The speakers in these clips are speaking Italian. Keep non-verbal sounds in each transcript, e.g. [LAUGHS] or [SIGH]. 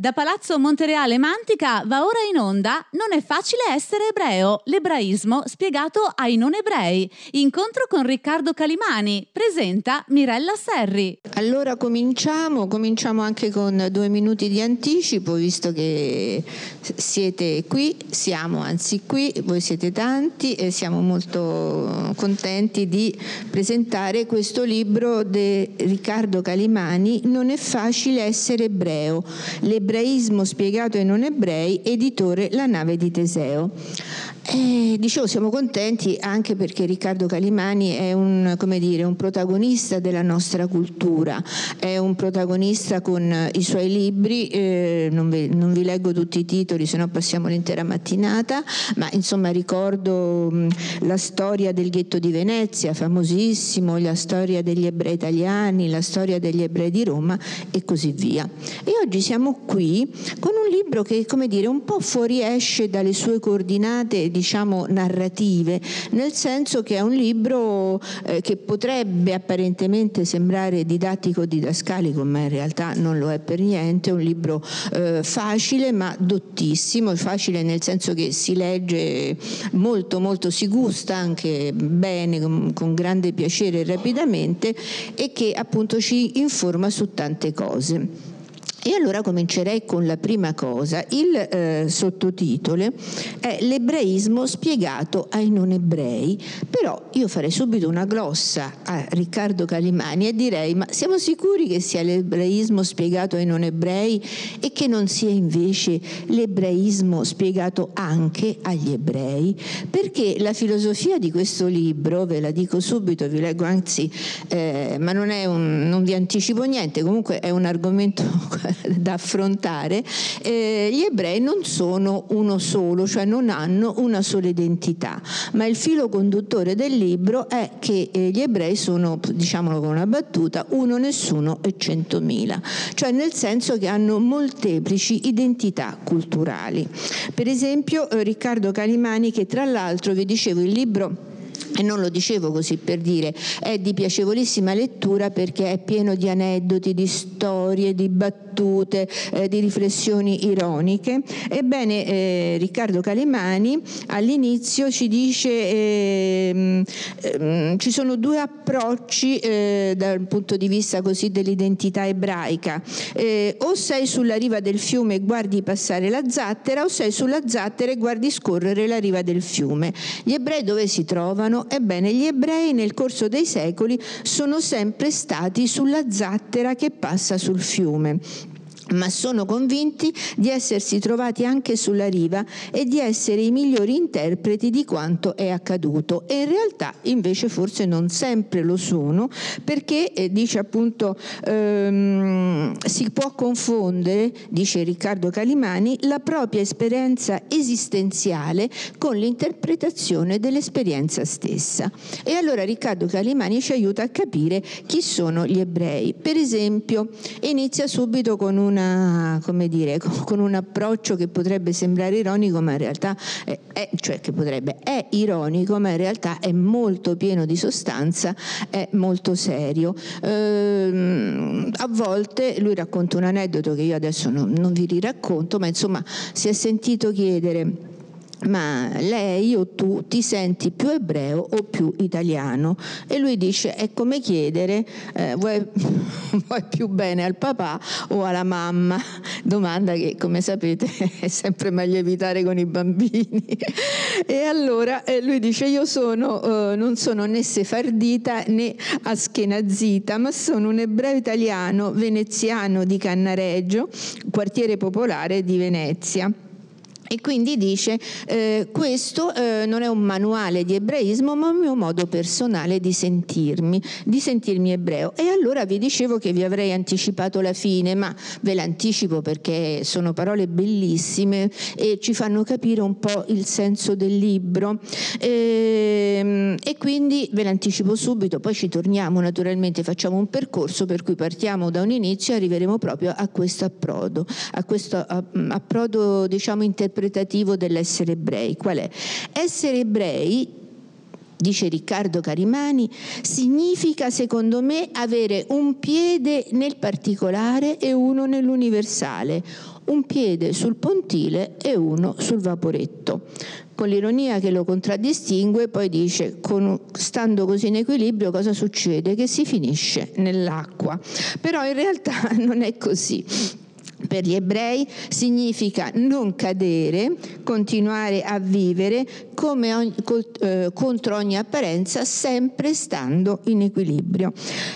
Da Palazzo Montereale Mantica va ora in onda Non è facile essere ebreo, l'ebraismo spiegato ai non ebrei. Incontro con Riccardo Calimani, presenta Mirella Serri. Allora cominciamo, cominciamo anche con due minuti di anticipo, visto che siete qui, siamo anzi qui, voi siete tanti e siamo molto contenti di presentare questo libro di Riccardo Calimani, Non è facile essere ebreo, l'ebraismo Ebraismo spiegato ai non ebrei, editore La nave di Teseo. E, dicevo, siamo contenti anche perché Riccardo Calimani è un, dire, un, protagonista della nostra cultura, è un protagonista con i suoi libri, eh, non, vi, non, vi, leggo tutti i titoli, se no passiamo l'intera mattinata, ma insomma ricordo mh, la storia del ghetto di Venezia, famosissimo, la storia degli ebrei italiani, la storia degli ebrei di Roma e così via. E oggi siamo qui con un libro che, come dire, un po' fuoriesce dalle sue coordinate diciamo narrative, nel senso che è un libro eh, che potrebbe apparentemente sembrare didattico didascalico, ma in realtà non lo è per niente, è un libro eh, facile ma dottissimo, facile nel senso che si legge molto molto, si gusta anche bene, con, con grande piacere e rapidamente e che appunto ci informa su tante cose. E allora comincerei con la prima cosa. Il eh, sottotitolo è L'ebraismo spiegato ai non ebrei, però io farei subito una glossa a Riccardo Calimani e direi ma siamo sicuri che sia l'ebraismo spiegato ai non ebrei e che non sia invece l'ebraismo spiegato anche agli ebrei? Perché la filosofia di questo libro, ve la dico subito, vi leggo anzi, eh, ma non, un, non vi anticipo niente, comunque è un argomento [LAUGHS] [LAUGHS] da affrontare, eh, gli ebrei non sono uno solo, cioè non hanno una sola identità, ma il filo conduttore del libro è che eh, gli ebrei sono, diciamolo con una battuta, uno, nessuno e centomila, cioè nel senso che hanno molteplici identità culturali. Per esempio eh, Riccardo Calimani, che tra l'altro vi dicevo il libro e non lo dicevo così per dire, è di piacevolissima lettura perché è pieno di aneddoti, di storie, di battute, eh, di riflessioni ironiche. Ebbene, eh, Riccardo Calimani all'inizio ci dice eh, ci sono due approcci eh, dal punto di vista così dell'identità ebraica. Eh, o sei sulla riva del fiume e guardi passare la zattera o sei sulla zattera e guardi scorrere la riva del fiume. Gli ebrei dove si trovano? Ebbene, gli ebrei nel corso dei secoli sono sempre stati sulla zattera che passa sul fiume ma sono convinti di essersi trovati anche sulla riva e di essere i migliori interpreti di quanto è accaduto e in realtà invece forse non sempre lo sono perché eh, dice appunto ehm, si può confondere, dice Riccardo Calimani, la propria esperienza esistenziale con l'interpretazione dell'esperienza stessa. E allora Riccardo Calimani ci aiuta a capire chi sono gli ebrei. Per esempio, inizia subito con un una, dire, [LAUGHS] con un approccio che potrebbe sembrare ironico, ma in realtà è, è, cioè che potrebbe, è ironico, ma in realtà è molto pieno di sostanza, è molto serio. Ehm, a volte lui racconta un aneddoto che io adesso non, non vi riracconto, ma insomma si è sentito chiedere ma lei o tu ti senti più ebreo o più italiano? E lui dice è come chiedere eh, vuoi, [LAUGHS] vuoi, più bene al papà o alla mamma? [LAUGHS] Domanda che come sapete [LAUGHS] è sempre meglio evitare con i bambini. e allora eh, lui dice io sono, eh, non sono né sefardita né aschenazita, ma sono un ebreo italiano veneziano di Cannareggio, quartiere popolare di Venezia. E quindi dice eh, questo eh, non è un manuale di ebraismo ma un mio modo personale di sentirmi, di sentirmi ebreo. E allora vi dicevo che vi avrei anticipato la fine, ma ve l'anticipo perché sono parole bellissime e ci fanno capire un po' il senso del libro. E, ehm, e quindi ve l'anticipo subito, poi ci torniamo naturalmente, facciamo un percorso per cui partiamo da un inizio e arriveremo proprio a questo approdo, a questo approdo diciamo interpretativo dell'essere ebrei. Qual è? Essere ebrei dice Riccardo Carimani, significa secondo me avere un piede nel particolare e uno nell'universale, un piede sul pontile e uno sul vaporetto. Con l'ironia che lo contraddistingue, poi dice, con, stando così in equilibrio, cosa succede? Che si finisce nell'acqua. Però in realtà [LAUGHS] non è così per gli ebrei significa non cadere, continuare a vivere ogni, eh, contro ogni apparenza, sempre stando in equilibrio.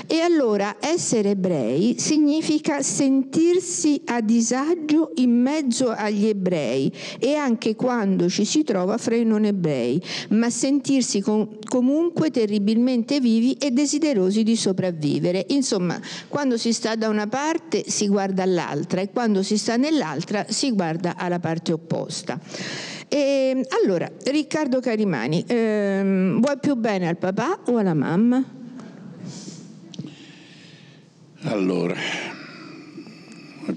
E allora essere ebrei significa sentirsi a disagio in mezzo agli ebrei e anche quando ci si trova fra i non ebrei, ma sentirsi com- comunque terribilmente vivi e desiderosi di sopravvivere. Insomma, quando si sta da una parte si guarda all'altra quando si sta nell'altra si guarda alla parte opposta. E, allora, Riccardo Carimani, ehm, vuoi più bene al papà o alla mamma? Allora,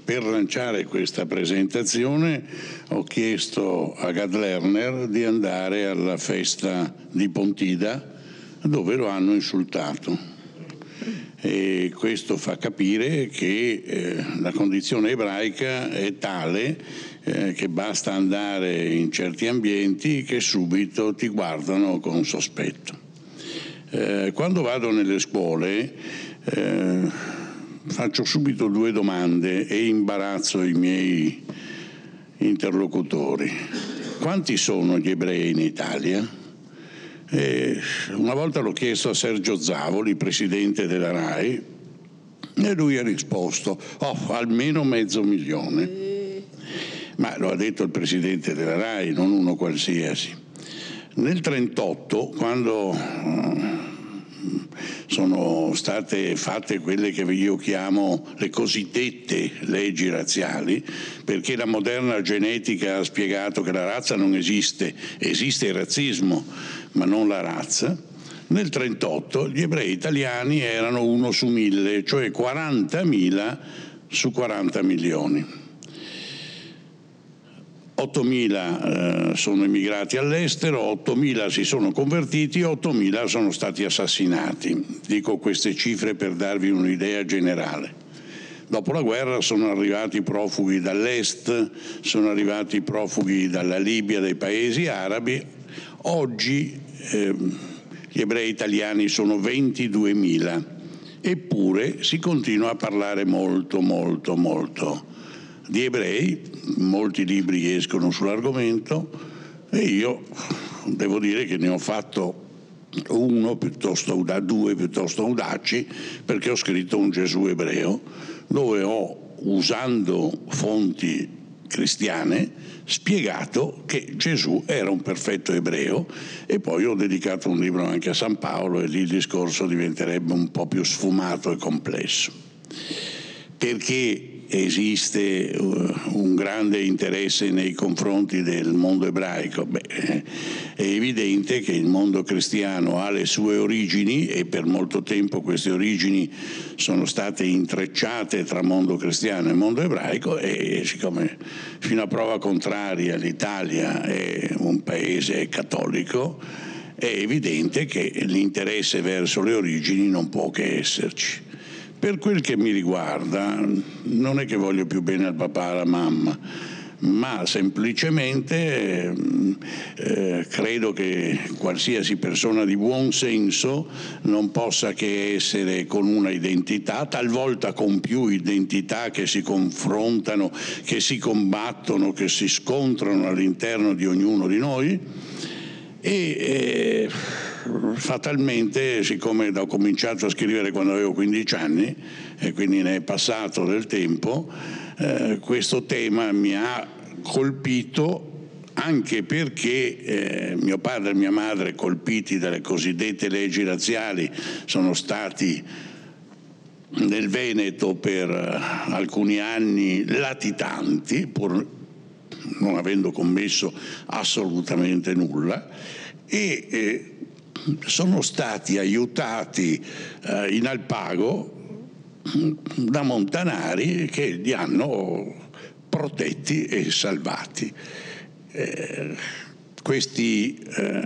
per lanciare questa presentazione ho chiesto a Gad Lerner di andare alla festa di Pontida dove lo hanno insultato e questo fa capire che eh, la condizione ebraica è tale eh, che basta andare in certi ambienti che subito ti guardano con sospetto. Eh, quando vado nelle scuole eh, faccio subito due domande e imbarazzo i miei interlocutori. Quanti sono gli ebrei in Italia? E una volta l'ho chiesto a Sergio Zavoli, presidente della RAI, e lui ha risposto, oh, almeno mezzo milione. Ma lo ha detto il presidente della RAI, non uno qualsiasi. Nel 1938, quando sono state fatte quelle che io chiamo le cosiddette leggi razziali, perché la moderna genetica ha spiegato che la razza non esiste, esiste il razzismo, ma non la razza. Nel 1938 gli ebrei italiani erano uno su mille, cioè 40.000 su 40 milioni. 8.000 eh, sono emigrati all'estero, 8.000 si sono convertiti, 8.000 sono stati assassinati. Dico queste cifre per darvi un'idea generale. Dopo la guerra sono arrivati profughi dall'est, sono arrivati profughi dalla Libia, dai paesi arabi. Oggi eh, gli ebrei italiani sono 22.000, eppure si continua a parlare molto, molto, molto di ebrei, molti libri escono sull'argomento e io devo dire che ne ho fatto uno piuttosto due piuttosto audaci perché ho scritto un Gesù ebreo dove ho usando fonti cristiane spiegato che Gesù era un perfetto ebreo e poi ho dedicato un libro anche a San Paolo e lì il discorso diventerebbe un po' più sfumato e complesso. Perché esiste uh, un grande interesse nei confronti del mondo ebraico? Beh, è evidente che il mondo cristiano ha le sue origini e per molto tempo queste origini sono state intrecciate tra mondo cristiano e mondo ebraico e siccome fino a prova contraria l'Italia è un paese cattolico, è evidente che l'interesse verso le origini non può che esserci. Per quel che mi riguarda, non è che voglio più bene al papà e alla mamma, ma semplicemente eh, credo che qualsiasi persona di buon senso non possa che essere con una identità, talvolta con più identità che si confrontano, che si combattono, che si scontrano all'interno di ognuno di noi. E, eh, fatalmente, siccome ho cominciato a scrivere quando avevo 15 anni e quindi ne è passato del tempo, eh, questo tema mi ha colpito anche perché eh, mio padre e mia madre, colpiti dalle cosiddette leggi razziali, sono stati nel Veneto per eh, alcuni anni latitanti, pur non avendo commesso assolutamente nulla, e eh, sono stati aiutati eh, in Alpago da montanari che li hanno protetti e salvati. Eh, questi eh,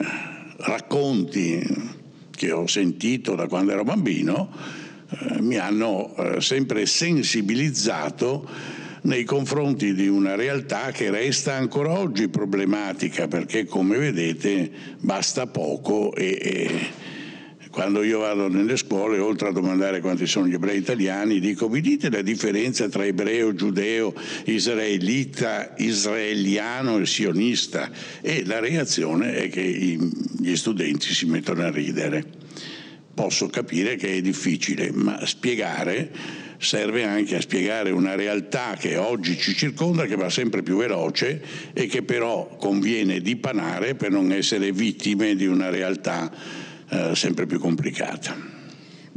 racconti che ho sentito da quando ero bambino eh, mi hanno eh, sempre sensibilizzato nei confronti di una realtà che resta ancora oggi problematica perché come vedete basta poco e, e quando io vado nelle scuole, oltre a domandare quanti sono gli ebrei italiani, dico mi dite la differenza tra ebreo, giudeo, israelita, israeliano e sionista? E la reazione è che gli studenti si mettono a ridere. Posso capire che è difficile, ma spiegare serve anche a spiegare una realtà che oggi ci circonda, che va sempre più veloce e che però conviene dipanare per non essere vittime di una realtà eh, sempre più complicata.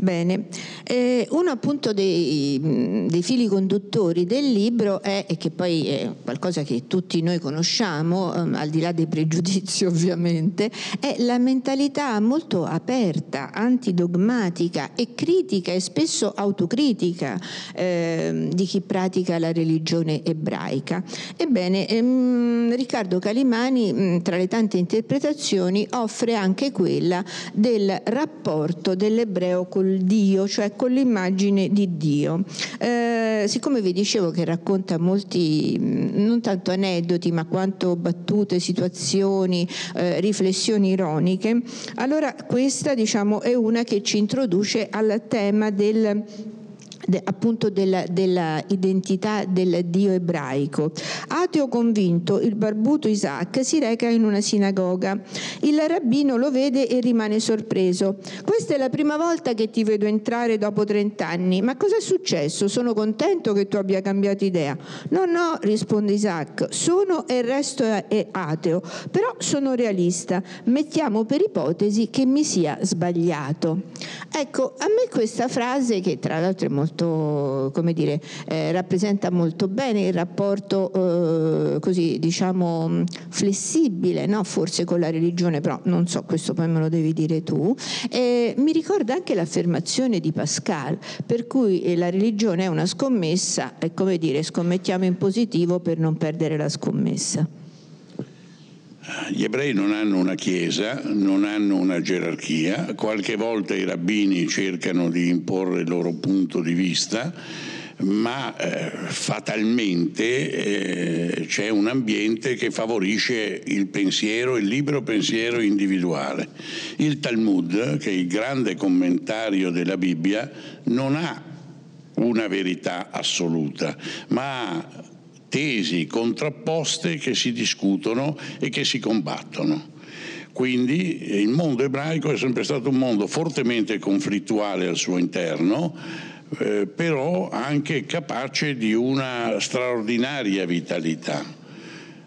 Bene, eh, uno appunto dei, dei, fili conduttori del libro è, e che poi è qualcosa che tutti noi conosciamo, um, al di là dei pregiudizi [LAUGHS] ovviamente, è la mentalità molto aperta, antidogmatica e critica e spesso autocritica eh, di chi pratica la religione ebraica. Ebbene, ehm, Riccardo Calimani, mh, tra le tante interpretazioni, offre anche quella del rapporto dell'ebreo con Dio, cioè con l'immagine di Dio. Eh, siccome vi dicevo che racconta molti, non tanto aneddoti, ma quanto battute, situazioni, eh, riflessioni ironiche, allora questa diciamo, è una che ci introduce al tema del de, appunto della, della, identità del Dio ebraico. Ateo convinto, il barbuto Isaac si reca in una sinagoga. Il rabbino lo vede e rimane sorpreso. Questa è la prima volta che ti vedo entrare dopo 30 anni. Ma cosa è successo? Sono contento che tu abbia cambiato idea. No, no, risponde Isaac, sono e il resto è ateo, però sono realista. Mettiamo per ipotesi che mi sia sbagliato. Ecco, a me questa frase, che tra l'altro è molto molto, come dire, eh, rappresenta molto bene il rapporto eh, così, diciamo, flessibile, no? forse con la religione, però non so, questo poi me lo devi dire tu. Eh, mi ricorda anche l'affermazione di Pascal, per cui eh, la religione è una scommessa, è come dire, scommettiamo in positivo per non perdere la scommessa. Gli ebrei non hanno una chiesa, non hanno una gerarchia, qualche volta i rabbini cercano di imporre il loro punto di vista, ma eh, fatalmente eh, c'è un ambiente che favorisce il pensiero, il libero pensiero individuale. Il Talmud, che è il grande commentario della Bibbia, non ha una verità assoluta, ma ha tesi contrapposte che si discutono e che si combattono. Quindi il mondo ebraico è sempre stato un mondo fortemente conflittuale al suo interno, eh, però anche capace di una straordinaria vitalità.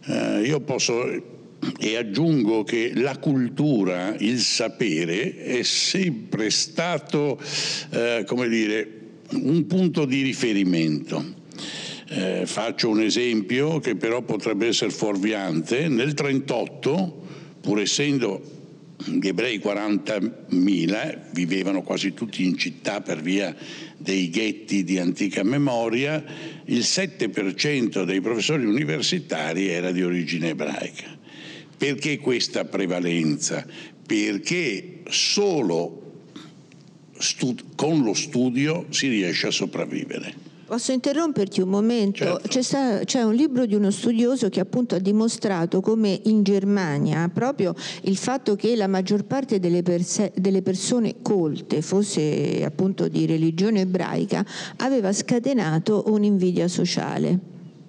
Eh, io posso e aggiungo che la cultura, il sapere è sempre stato, eh, come dire, un punto di riferimento. Eh, faccio un esempio che però potrebbe essere fuorviante. Nel 1938, pur essendo gli ebrei 40.000, vivevano quasi tutti in città per via dei ghetti di antica memoria, il 7% dei professori universitari era di origine ebraica. Perché questa prevalenza? Perché solo con lo studio si riesce a sopravvivere. Posso interromperti un momento? Certo. C'è, sta, c'è, un libro di uno studioso che appunto ha dimostrato come in Germania proprio il fatto che la maggior parte delle, perse, delle persone colte fosse appunto di religione ebraica aveva scatenato un'invidia sociale.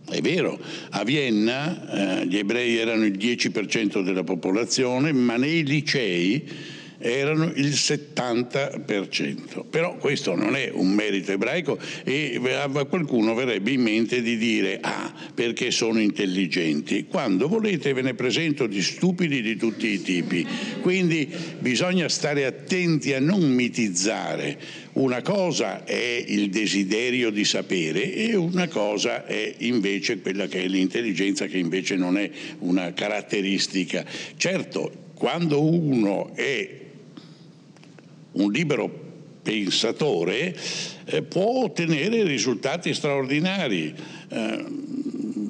È vero, a Vienna eh, gli ebrei erano il 10% della popolazione, ma nei licei erano il 70%. Però questo non è un merito ebraico e a qualcuno verrebbe in mente di dire ah, perché sono intelligenti. Quando volete ve ne presento di stupidi di tutti i tipi. Quindi bisogna stare attenti a non mitizzare. Una cosa è il desiderio di sapere e una cosa è invece quella che è l'intelligenza che invece non è una caratteristica. Certo, quando uno è un libero pensatore eh, può ottenere risultati straordinari. Eh,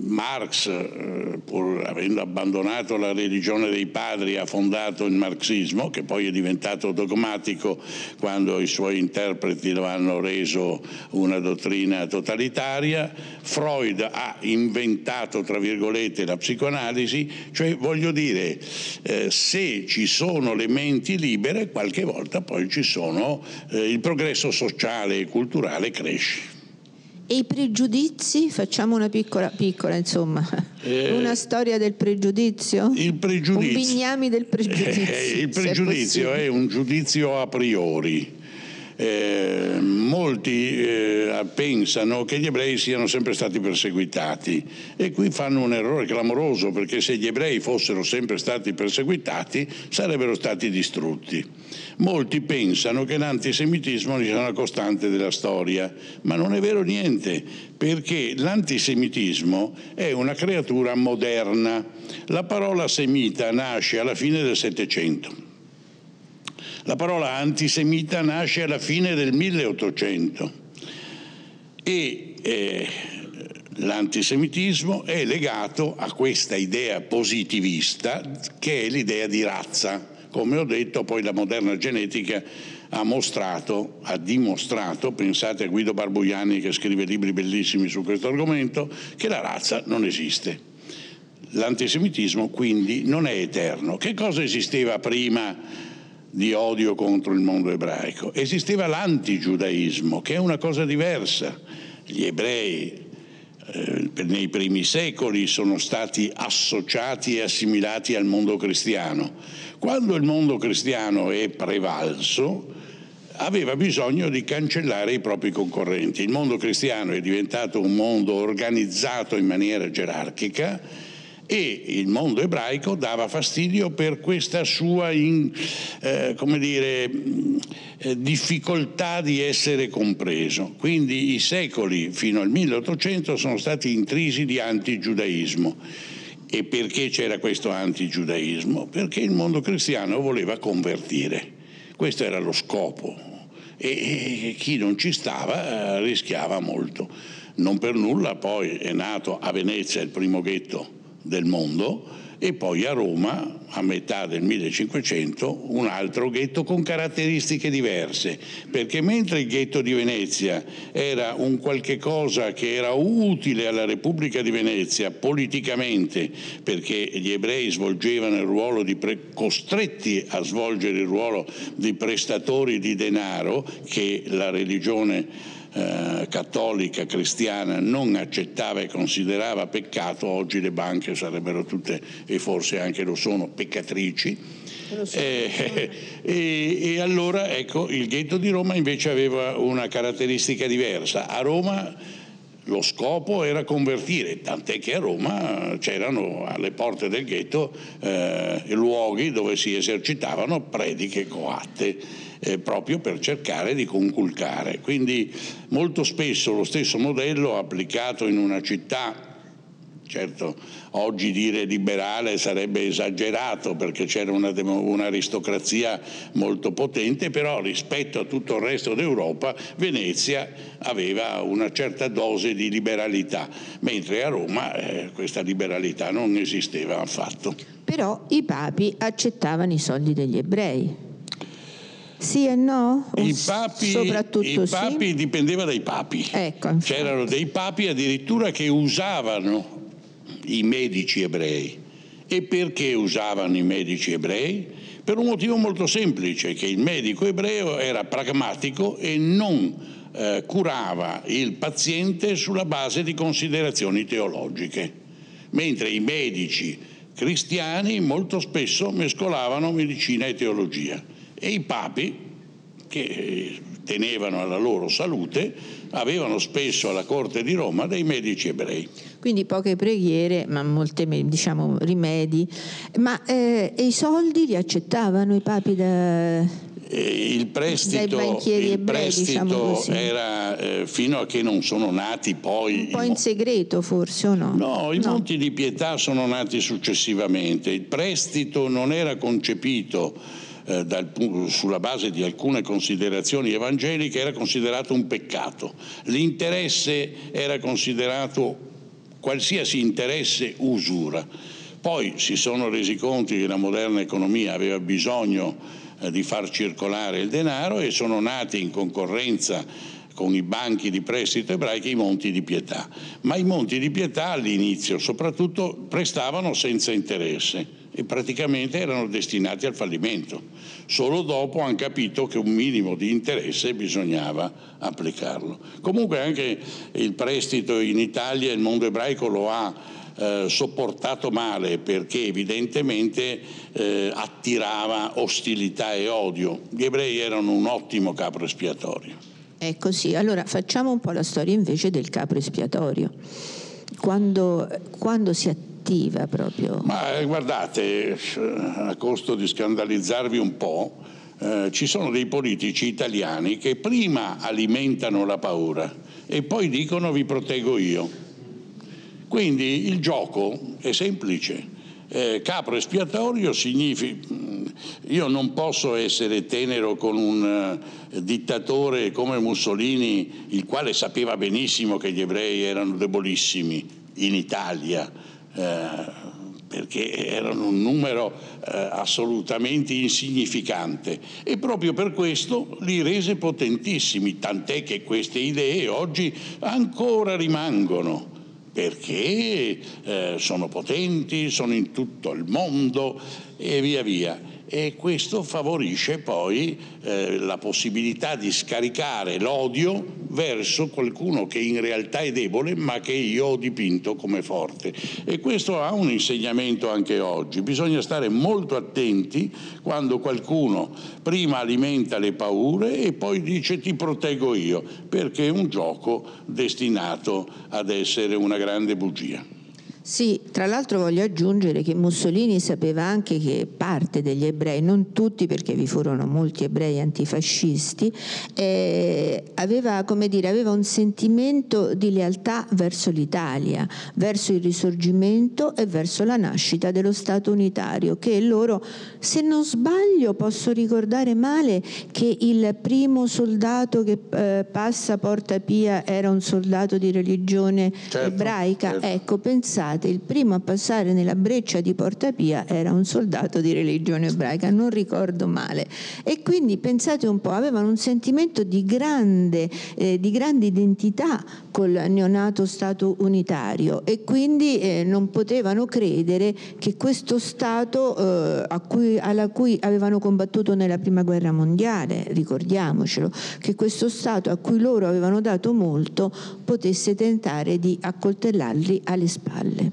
Marx, eh, pur avendo abbandonato la religione dei padri, ha fondato il marxismo, che poi è diventato dogmatico quando i suoi interpreti lo hanno reso una dottrina totalitaria. Freud ha inventato, tra virgolette, la psicoanalisi, cioè voglio dire, eh, se ci sono le menti libere, qualche volta poi ci sono, eh, il progresso sociale e culturale cresce. E i pregiudizi? Facciamo una piccola, piccola insomma, eh, una storia del pregiudizio? Il pregiudizio. Un bignami del pregiudizio. Eh, il pregiudizio è, è un giudizio a priori. Eh, molti eh, pensano che gli ebrei siano sempre stati perseguitati e qui fanno un errore clamoroso perché se gli ebrei fossero sempre stati perseguitati sarebbero stati distrutti. Molti pensano che l'antisemitismo sia una costante della storia, ma non è vero niente, perché l'antisemitismo è una creatura moderna. La parola semita nasce alla fine del Settecento la parola antisemita nasce alla fine del 1800 e eh, l'antisemitismo è legato a questa idea positivista che è l'idea di razza. Come ho detto, poi la moderna genetica ha mostrato, ha dimostrato, pensate a Guido Barbuiani che scrive libri bellissimi su questo argomento, che la razza non esiste. L'antisemitismo quindi non è eterno. Che cosa esisteva prima di odio contro il mondo ebraico. Esisteva l'antigiudaismo, che è una cosa diversa. Gli ebrei eh, nei primi secoli sono stati associati e assimilati al mondo cristiano. Quando il mondo cristiano è prevalso, aveva bisogno di cancellare i propri concorrenti. Il mondo cristiano è diventato un mondo organizzato in maniera gerarchica e il mondo ebraico dava fastidio per questa sua in, eh, dire, eh, difficoltà di essere compreso. Quindi i secoli fino al 1800 sono stati intrisi di antigiudaismo. E perché c'era questo antigiudaismo? Perché il mondo cristiano voleva convertire. Questo era lo scopo. E chi non ci stava eh, rischiava molto. Non per nulla poi è nato a Venezia il primo ghetto del mondo e poi a Roma, a metà del 1500, un altro ghetto con caratteristiche diverse, perché mentre il ghetto di Venezia era un qualche cosa che era utile alla Repubblica di Venezia politicamente, perché gli ebrei svolgevano il ruolo di pre- costretti a svolgere il ruolo di prestatori di denaro che la religione eh, cattolica cristiana non accettava e considerava peccato, oggi le banche sarebbero tutte, e forse anche lo sono, peccatrici. So. Eh, e, e, allora ecco, il ghetto di Roma invece aveva una caratteristica diversa. A Roma lo scopo era convertire, tant'è che a Roma c'erano alle porte del ghetto eh, luoghi dove si esercitavano prediche coatte eh, proprio per cercare di conculcare. Quindi molto spesso lo stesso modello applicato in una città Certo, oggi dire liberale sarebbe esagerato perché c'era una un'aristocrazia molto potente, però rispetto a tutto il resto d'Europa Venezia aveva una certa dose di liberalità, mentre a Roma eh, questa liberalità non esisteva affatto. Però i papi accettavano i soldi degli ebrei. Sì e no? I papi, Soprattutto i papi sì? dipendeva dai papi. Ecco, C'erano dei papi addirittura che usavano i medici ebrei. E perché usavano i medici ebrei? Per un motivo molto semplice, che il medico ebreo era pragmatico e non eh, curava il paziente sulla base di considerazioni teologiche, mentre i medici cristiani molto spesso mescolavano medicina e teologia e i papi, che eh, tenevano alla loro salute, avevano spesso alla corte di Roma dei medici ebrei. Quindi poche preghiere, ma molti diciamo, rimedi. Ma eh, i soldi li accettavano i papi da... Il prestito, il ebrei, prestito diciamo era eh, fino a che non sono nati poi. Un po' in segreto forse o no? No, i no. monti di pietà sono nati successivamente. Il prestito non era concepito eh, dal, sulla base di alcune considerazioni evangeliche era considerato un peccato, l'interesse era considerato qualsiasi interesse usura. Poi si sono resi conto che la moderna economia aveva bisogno eh, di far circolare il denaro e sono nati in concorrenza con i banchi di prestito ebraici i monti di pietà. Ma i monti di pietà all'inizio soprattutto prestavano senza interesse e praticamente erano destinati al fallimento. Solo dopo hanno capito che un minimo di interesse bisognava applicarlo. Comunque anche il prestito in Italia, il mondo ebraico lo ha eh, sopportato male perché evidentemente eh, attirava ostilità e odio. Gli ebrei erano un ottimo capro espiatorio. È così, allora facciamo un po' la storia invece del capro espiatorio. Quando, quando si attiva attiva proprio? Ma eh, guardate, a costo di scandalizzarvi un po', eh, ci sono dei politici italiani che prima alimentano la paura e poi dicono vi proteggo io. Quindi il gioco è semplice. Eh, capro espiatorio significa mm, io non posso essere tenero con un uh, dittatore come Mussolini, il quale sapeva benissimo che gli ebrei erano debolissimi in Italia, eh, perché erano un numero eh, assolutamente insignificante. E proprio per questo li rese potentissimi, tant'è che queste idee oggi ancora rimangono perché eh, sono potenti, sono in tutto il mondo e via via e questo favorisce poi eh, la possibilità di scaricare l'odio verso qualcuno che in realtà è debole ma che io ho dipinto come forte. E questo ha un insegnamento anche oggi. Bisogna stare molto attenti quando qualcuno prima alimenta le paure e poi dice ti proteggo io, perché è un gioco destinato ad essere una grande bugia. Sì, tra l'altro voglio aggiungere che Mussolini sapeva anche che parte degli ebrei, non tutti perché vi furono molti ebrei antifascisti, eh, aveva, dire, aveva, un sentimento di lealtà verso l'Italia, verso il risorgimento e verso la nascita dello Stato unitario, che loro, se non sbaglio, posso ricordare male che il primo soldato che eh, passa Porta Pia era un soldato di religione certo, ebraica. Certo. Ecco, pensate passate, il primo a passare nella breccia di Porta Pia era un soldato di religione ebraica, non ricordo male. E quindi pensate un po', avevano un sentimento di grande, eh, di grande identità col neonato Stato unitario e quindi eh, non potevano credere che questo Stato eh, cui, alla cui avevano combattuto nella Prima Guerra Mondiale, ricordiamocelo, che questo Stato a cui loro avevano dato molto potesse tentare di accoltellarli alle spalle.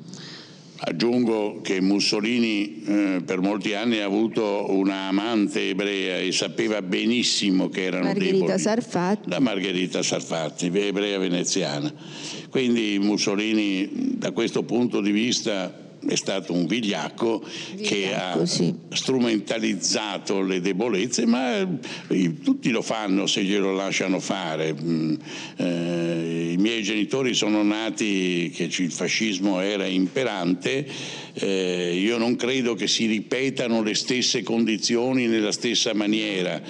Aggiungo che Mussolini eh, per molti anni ha avuto una amante ebrea e sapeva benissimo che erano Margherita deboli. Sarfatti. La Margherita Sarfatti, ebrea veneziana. Quindi Mussolini da questo punto di vista è stato un vigliacco, vigliacco che ha sì. strumentalizzato le debolezze, ma eh, tutti lo fanno se glielo lasciano fare. Mm, eh, I miei genitori sono nati che il fascismo era imperante, eh, io non credo che si ripetano le stesse condizioni nella stessa maniera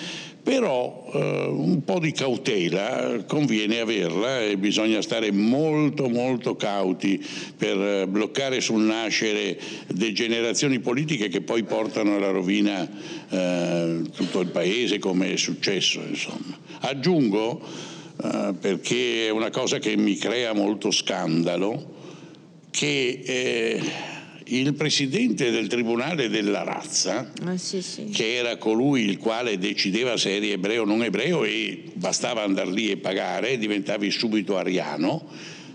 però eh, un po' di cautela conviene averla e bisogna stare molto molto cauti per eh, bloccare sul nascere degenerazioni politiche che poi portano alla rovina eh, tutto il paese come è successo. Insomma. Aggiungo, eh, perché è una cosa che mi crea molto scandalo, che eh, il presidente del Tribunale della Razza, ah, sì, sì. che era colui il quale decideva se eri ebreo o non ebreo e bastava andare lì e pagare, diventavi subito ariano,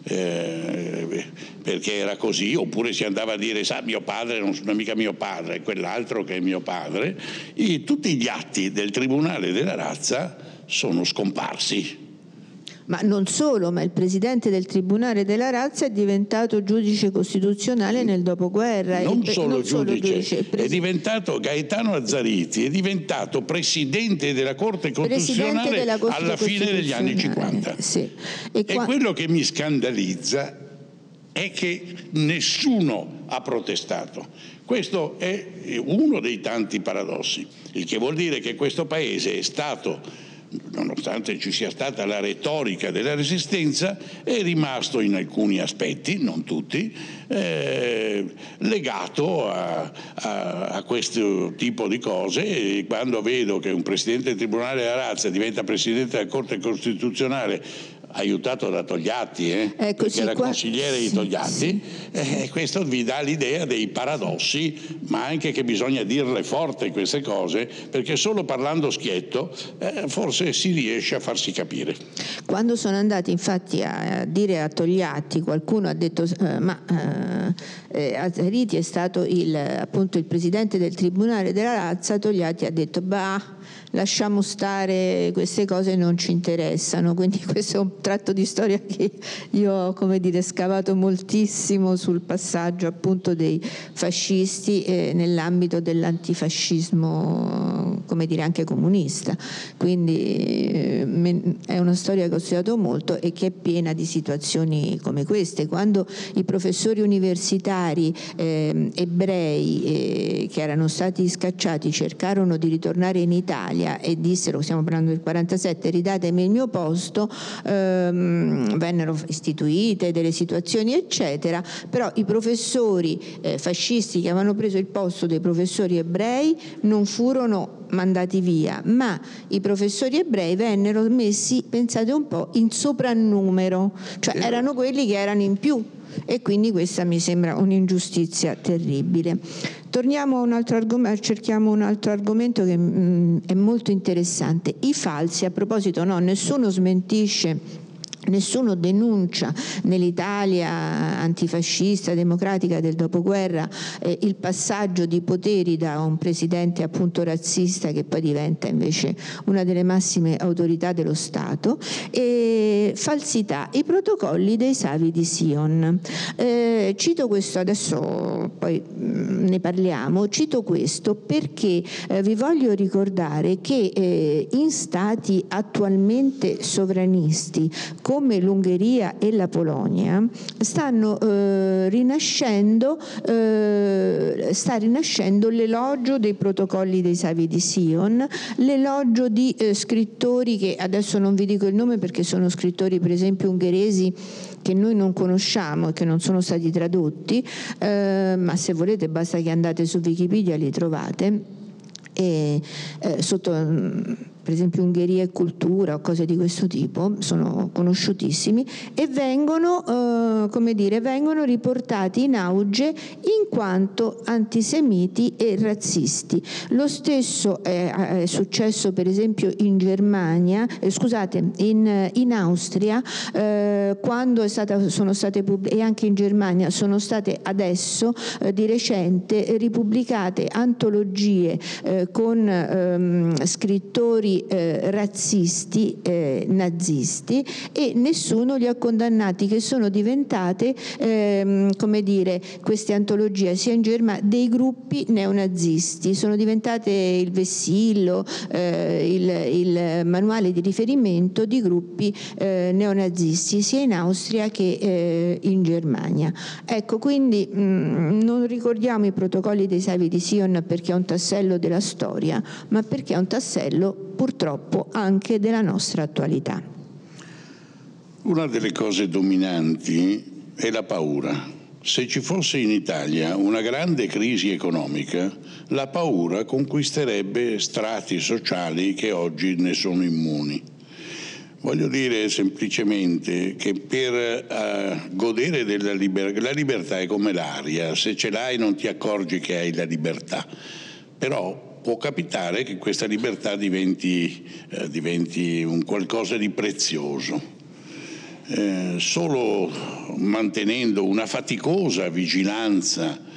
eh, perché era così, oppure si andava a dire sa mio padre non sono mica mio padre, è quell'altro che è mio padre, e tutti gli atti del Tribunale della Razza sono scomparsi ma non solo, ma il presidente del Tribunale della Razza è diventato giudice costituzionale nel dopoguerra. Non, solo, non giudice, solo giudice è diventato Gaetano Azzaritti, è diventato presidente della Corte Costituzionale della Corte alla fine degli anni 50. Sì. E, qua... e quello che mi scandalizza è che nessuno ha protestato. Questo è uno dei tanti paradossi, il che vuol dire che questo Paese è stato nonostante ci sia stata la retorica della resistenza, è rimasto in alcuni aspetti, non tutti, eh, legato a, a, a, questo tipo di cose. E quando vedo che un Presidente del Tribunale della Razza diventa Presidente della Corte Costituzionale aiutato da Togliatti, eh? ecco, perché sì, era qua... consigliere di Togliatti, sì. eh, questo vi dà l'idea dei paradossi, ma anche che bisogna dirle forte queste cose, perché solo parlando schietto eh, forse si riesce a farsi capire. Quando sono andati infatti a dire a Togliatti, qualcuno ha detto eh, ma eh, Azariti è stato il, appunto il presidente del Tribunale della Razza, Togliatti ha detto bah lasciamo stare queste cose non ci interessano [LAUGHS] quindi questo è un tratto di storia [LAUGHS] che io ho come dire scavato moltissimo sul passaggio appunto dei fascisti eh, nell'ambito dell'antifascismo come dire anche comunista. Quindi eh, è una storia che ho studiato molto e che è piena di situazioni come queste. Quando i professori universitari eh, ebrei eh, che erano stati scacciati cercarono di ritornare in Italia e dissero, stiamo parlando del 47, ridatemi il mio posto, ehm, vennero istituite delle situazioni eccetera, però i professori eh, fascisti che avevano preso il posto dei professori ebrei non furono mandati via, ma i professori ebrei vennero messi, pensate un po', in soprannumero, cioè erano quelli che erano in più e quindi questa mi sembra un'ingiustizia terribile. Torniamo a un altro argomento, cerchiamo un altro argomento che mh, mm, è molto interessante. I falsi, a proposito, no, nessuno smentisce Nessuno denuncia nell'Italia antifascista, democratica del dopoguerra eh, il passaggio di poteri da un presidente appunto razzista che poi diventa invece una delle massime autorità dello Stato. E falsità, i protocolli dei Savi di Sion. Eh, cito questo adesso, poi mm, ne parliamo, cito questo perché eh, vi voglio ricordare che eh, in stati attualmente sovranisti, come l'Ungheria e la Polonia stanno eh, rinascendo, eh, sta rinascendo l'elogio dei protocolli dei Savi di Sion, l'elogio di eh, scrittori che adesso non vi dico il nome perché sono scrittori per esempio ungheresi che noi non conosciamo e che non sono stati tradotti, eh, ma se volete basta che andate su Wikipedia li trovate. E, eh, sotto per esempio Ungheria e cultura o cose di questo tipo, sono conosciutissimi e vengono, eh, come dire, vengono riportati in auge in quanto antisemiti e razzisti. Lo stesso è, è successo per esempio in Germania, eh, scusate, in, in Austria, eh, quando stata, sono state e anche in Germania sono state adesso eh, di recente ripubblicate antologie eh, con ehm, scrittori eh, razzisti, eh, nazisti e nessuno li ha condannati che sono diventate, ehm, come dire, queste antologie sia in Germania dei gruppi neonazisti, sono diventate il vessillo, eh, il, il, manuale di riferimento di gruppi eh, neonazisti sia in Austria che eh, in Germania. Ecco, quindi mh, mm, non ricordiamo i protocolli dei Savi di Sion perché è un tassello della storia, ma perché è un tassello purtroppo anche della nostra attualità. Una delle cose dominanti è la paura. Se ci fosse in Italia una grande crisi economica, la paura conquisterebbe strati sociali che oggi ne sono immuni. Voglio dire semplicemente che per uh, godere della libertà, la libertà è come l'aria, se ce l'hai non ti accorgi che hai la libertà, però può capitare che questa libertà diventi, eh, diventi un qualcosa di prezioso. Eh, solo mantenendo una faticosa vigilanza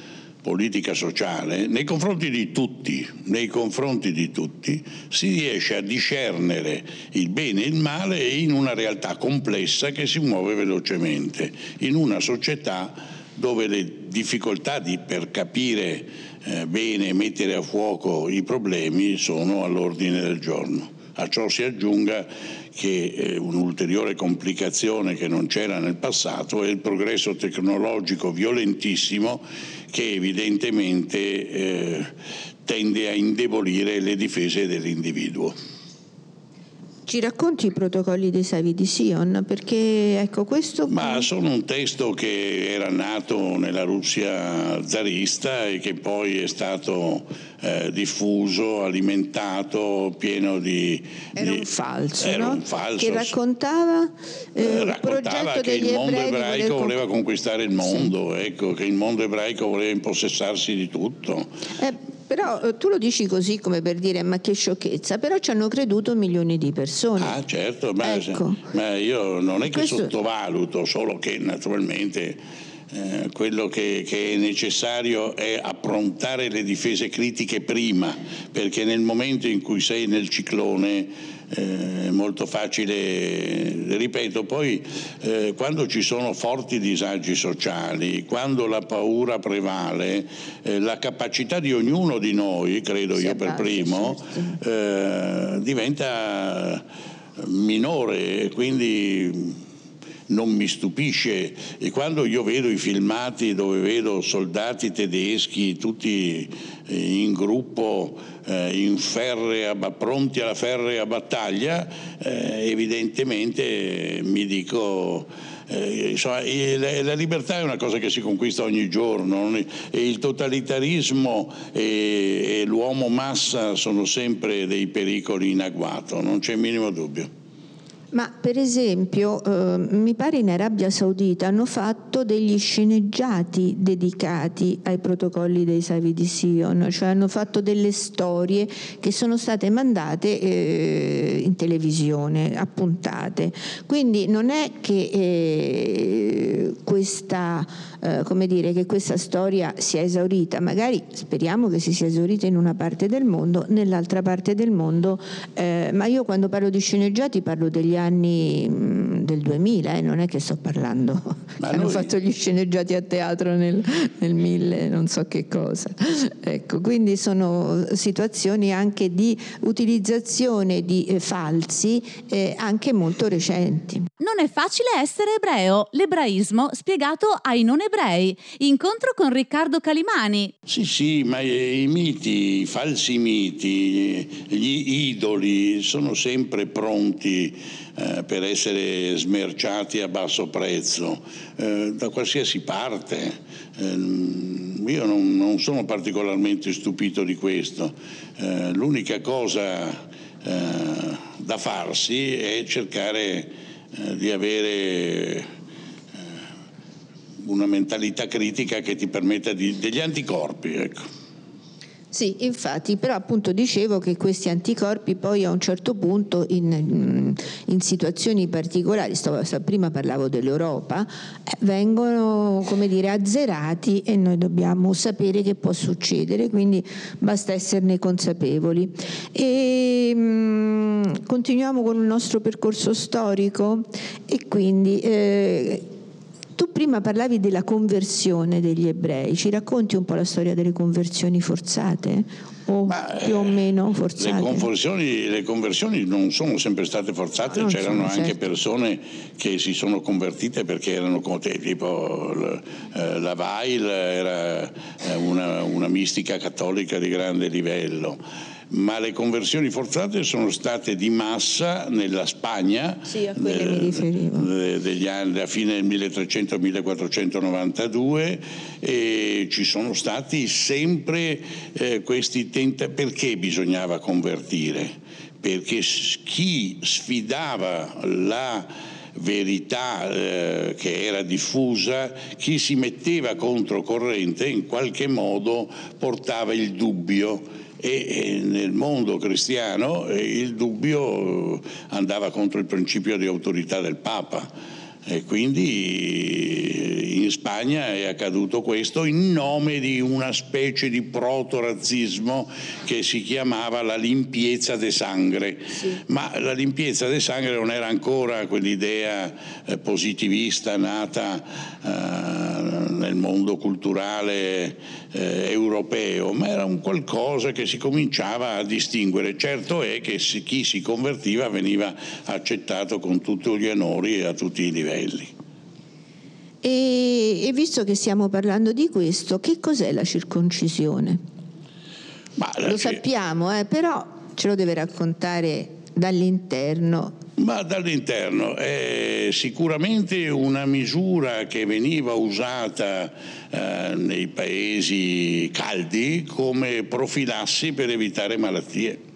politica sociale nei confronti di tutti, nei confronti di tutti si riesce a discernere il bene e il male in una realtà complessa che si muove velocemente, in una società dove le difficoltà di, per capire eh, bene mettere a fuoco i problemi sono all'ordine del giorno. A ciò si aggiunga che eh, un'ulteriore complicazione che non c'era nel passato è il progresso tecnologico violentissimo che evidentemente eh, tende a indebolire le difese dell'individuo. Ci racconti i protocolli dei Savi di Sion? Perché ecco questo... Ma sono un testo che era nato nella Russia zarista e che poi è stato eh, diffuso, alimentato, pieno di... Era di, un falso, era no? un falso, Che raccontava, eh, eh, raccontava che il mondo ebraico voleva con- conquistare il mondo, ecco, che il mondo ebraico voleva impossessarsi di tutto. Eh, però eh, tu lo dici così come per dire ma che sciocchezza, però ci hanno creduto milioni di persone. Ah, certo, ma, Ecco. ma io non è che Questo- sottovaluto, solo che naturalmente eh, quello che, che è necessario è approntare le difese critiche prima, perché nel momento in cui sei nel ciclone eh, è molto facile, ripeto, poi eh, quando ci sono forti disagi sociali, quando la paura prevale, eh, la capacità di ognuno di noi, credo Si io per primo, certo. diventa minore e quindi non mi stupisce e quando io vedo i filmati dove vedo soldati tedeschi tutti eh, in gruppo eh, in ferrea, pronti alla ferrea battaglia eh, evidentemente mi dico eh, insomma, la, la libertà è una cosa che si conquista ogni giorno è- e il totalitarismo e, e l'uomo massa sono sempre dei pericoli in agguato, non c'è minimo dubbio. Ma per esempio, eh, mi pare in Arabia Saudita hanno fatto degli sceneggiati dedicati ai protocolli dei Savi di Sion, cioè hanno fatto delle storie che sono state mandate eh, in televisione, appuntate. Quindi non è che eh, questa, eh, dire, che questa storia sia esaurita, magari speriamo che si sia esaurita in una parte del mondo, nell'altra parte del mondo, eh, ma io quando parlo di sceneggiati parlo degli anni mh, del 2000, eh, non è che sto parlando, Ma hanno noi- fatto gli sceneggiati a teatro nel, nel 1000, non so che cosa. Ecco, quindi sono situazioni anche di utilizzazione di eh, falsi eh, anche molto recenti. Non è facile essere ebreo, l'ebraismo spiegato ai non ebrei. Incontro con Riccardo Calimani. Sì, sì, ma i miti, i falsi miti, gli idoli sono sempre pronti eh, per essere smerciati a basso prezzo eh, da qualsiasi parte. Eh, io non, non sono particolarmente stupito di questo. Eh, l'unica cosa eh, da farsi è cercare di avere una mentalità critica che ti permetta di, degli anticorpi. Ecco. Sì, infatti, però appunto dicevo che questi anticorpi poi a un certo punto in, in situazioni particolari, sto- prima parlavo dell'Europa, eh, vengono come dire azzerati e noi dobbiamo sapere che può succedere, quindi basta esserne consapevoli. E, mm, continuiamo con il nostro percorso storico e quindi eh, tu prima parlavi della conversione degli ebrei, ci racconti un po' la storia delle conversioni forzate? O Ma, più o eh, meno Le forzate? conversioni, le conversioni non sono sempre state forzate, Non c'erano anche certo. persone che si sono convertite perché erano come te, tipo eh, la Weil era eh, una, una mistica cattolica di grande livello. Ma le conversioni forzate sono state di massa nella Spagna Sì, a quelle eh, mi riferivo. de- degli anni, a fine del 1300-1492 e ci sono stati sempre eh, questi tentativi. Perché bisognava convertire? Perché chi sfidava la verità eh, che era diffusa, chi si metteva controcorrente in qualche modo portava il dubbio e, e nel mondo cristiano eh, il dubbio eh, andava contro il principio di autorità del Papa. E quindi in Spagna è accaduto questo in nome di una specie di proto-razzismo che si chiamava la limpiezza de sangre. Ma la limpiezza de sangre non era ancora quell'idea eh, positivista nata eh, nel mondo culturale eh, europeo, ma era un qualcosa che si cominciava a distinguere. Certo è che si- chi si convertiva veniva accettato con tutti gli onori e a tutti i livelli. E, e visto che stiamo parlando di questo, che cos'è la circoncisione? Ma la Lo sappiamo, eh, però ce lo deve raccontare dall'interno? Ma dall'interno è sicuramente una misura che veniva usata eh, nei paesi caldi come profilassi per evitare malattie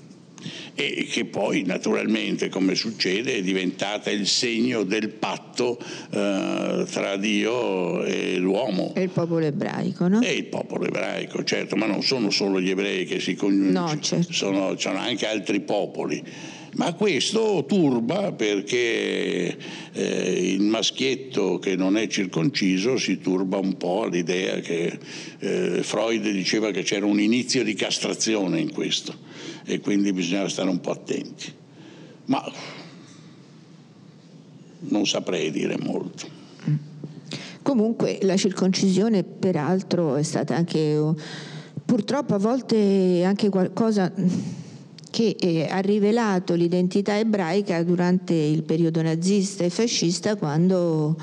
e che poi naturalmente, come succede, è diventata il segno del patto eh, tra Dio e l'uomo. E il popolo ebraico, no? E il popolo ebraico, certo, ma non sono solo gli ebrei che si coniugano, no, certo. sono, sono anche altri popoli. Ma questo turba perché eh, il maschietto che non è circonciso si turba un po' all'idea che eh, Freud diceva che c'era un inizio di castrazione in questo e quindi bisognava stare un po' attenti. Ma non saprei dire molto. Comunque la circoncisione peraltro è stata anche purtroppo a volte anche qualcosa che eh, ha rivelato l'identità ebraica durante il periodo nazista e fascista quando,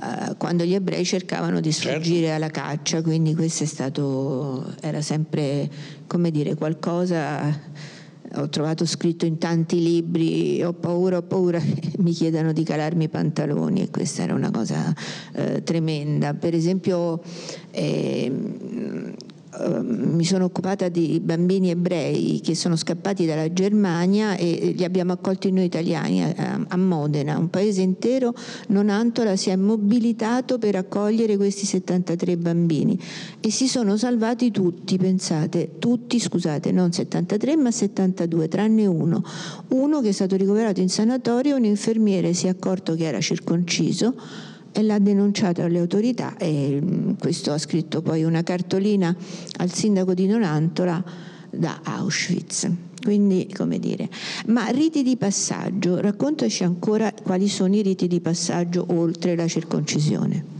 eh, quando gli ebrei cercavano di certo. sfuggire certo. alla caccia, quindi questo è stato, era sempre come dire, qualcosa ho trovato scritto in tanti libri ho paura, ho paura che [LAUGHS] mi chiedano di calarmi i pantaloni e questa era una cosa eh, tremenda. Per esempio eh, Ehm, mi sono occupata di bambini ebrei che sono scappati dalla Germania e li abbiamo accolti noi italiani a, a Modena. Un paese intero, Nonantola, si è mobilitato per accogliere questi 73 bambini e si sono salvati tutti, pensate, tutti, scusate, non 73 ma 72, tranne uno. Uno che è stato ricoverato in sanatorio, un infermiere si è accorto che era circonciso e l'ha denunciato alle autorità e mm, questo ha scritto poi una cartolina al sindaco di Nonantola da Auschwitz. Quindi, come dire, ma riti di passaggio, raccontaci ancora quali sono i riti di passaggio oltre la circoncisione.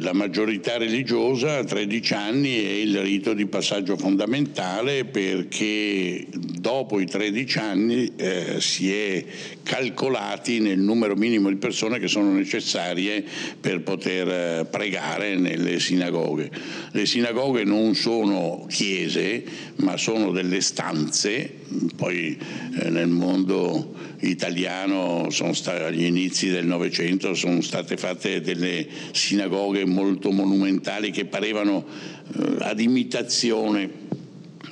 La maggiorità religiosa a 13 anni è il rito di passaggio fondamentale perché dopo i 13 anni eh, si è calcolati nel numero minimo di persone che sono necessarie per poter eh, pregare nelle sinagoghe. Le sinagoghe non sono chiese ma sono delle stanze, poi eh, nel mondo italiano agli inizi del Novecento sono state fatte delle sinagoghe molto monumentali che parevano eh, ad imitazione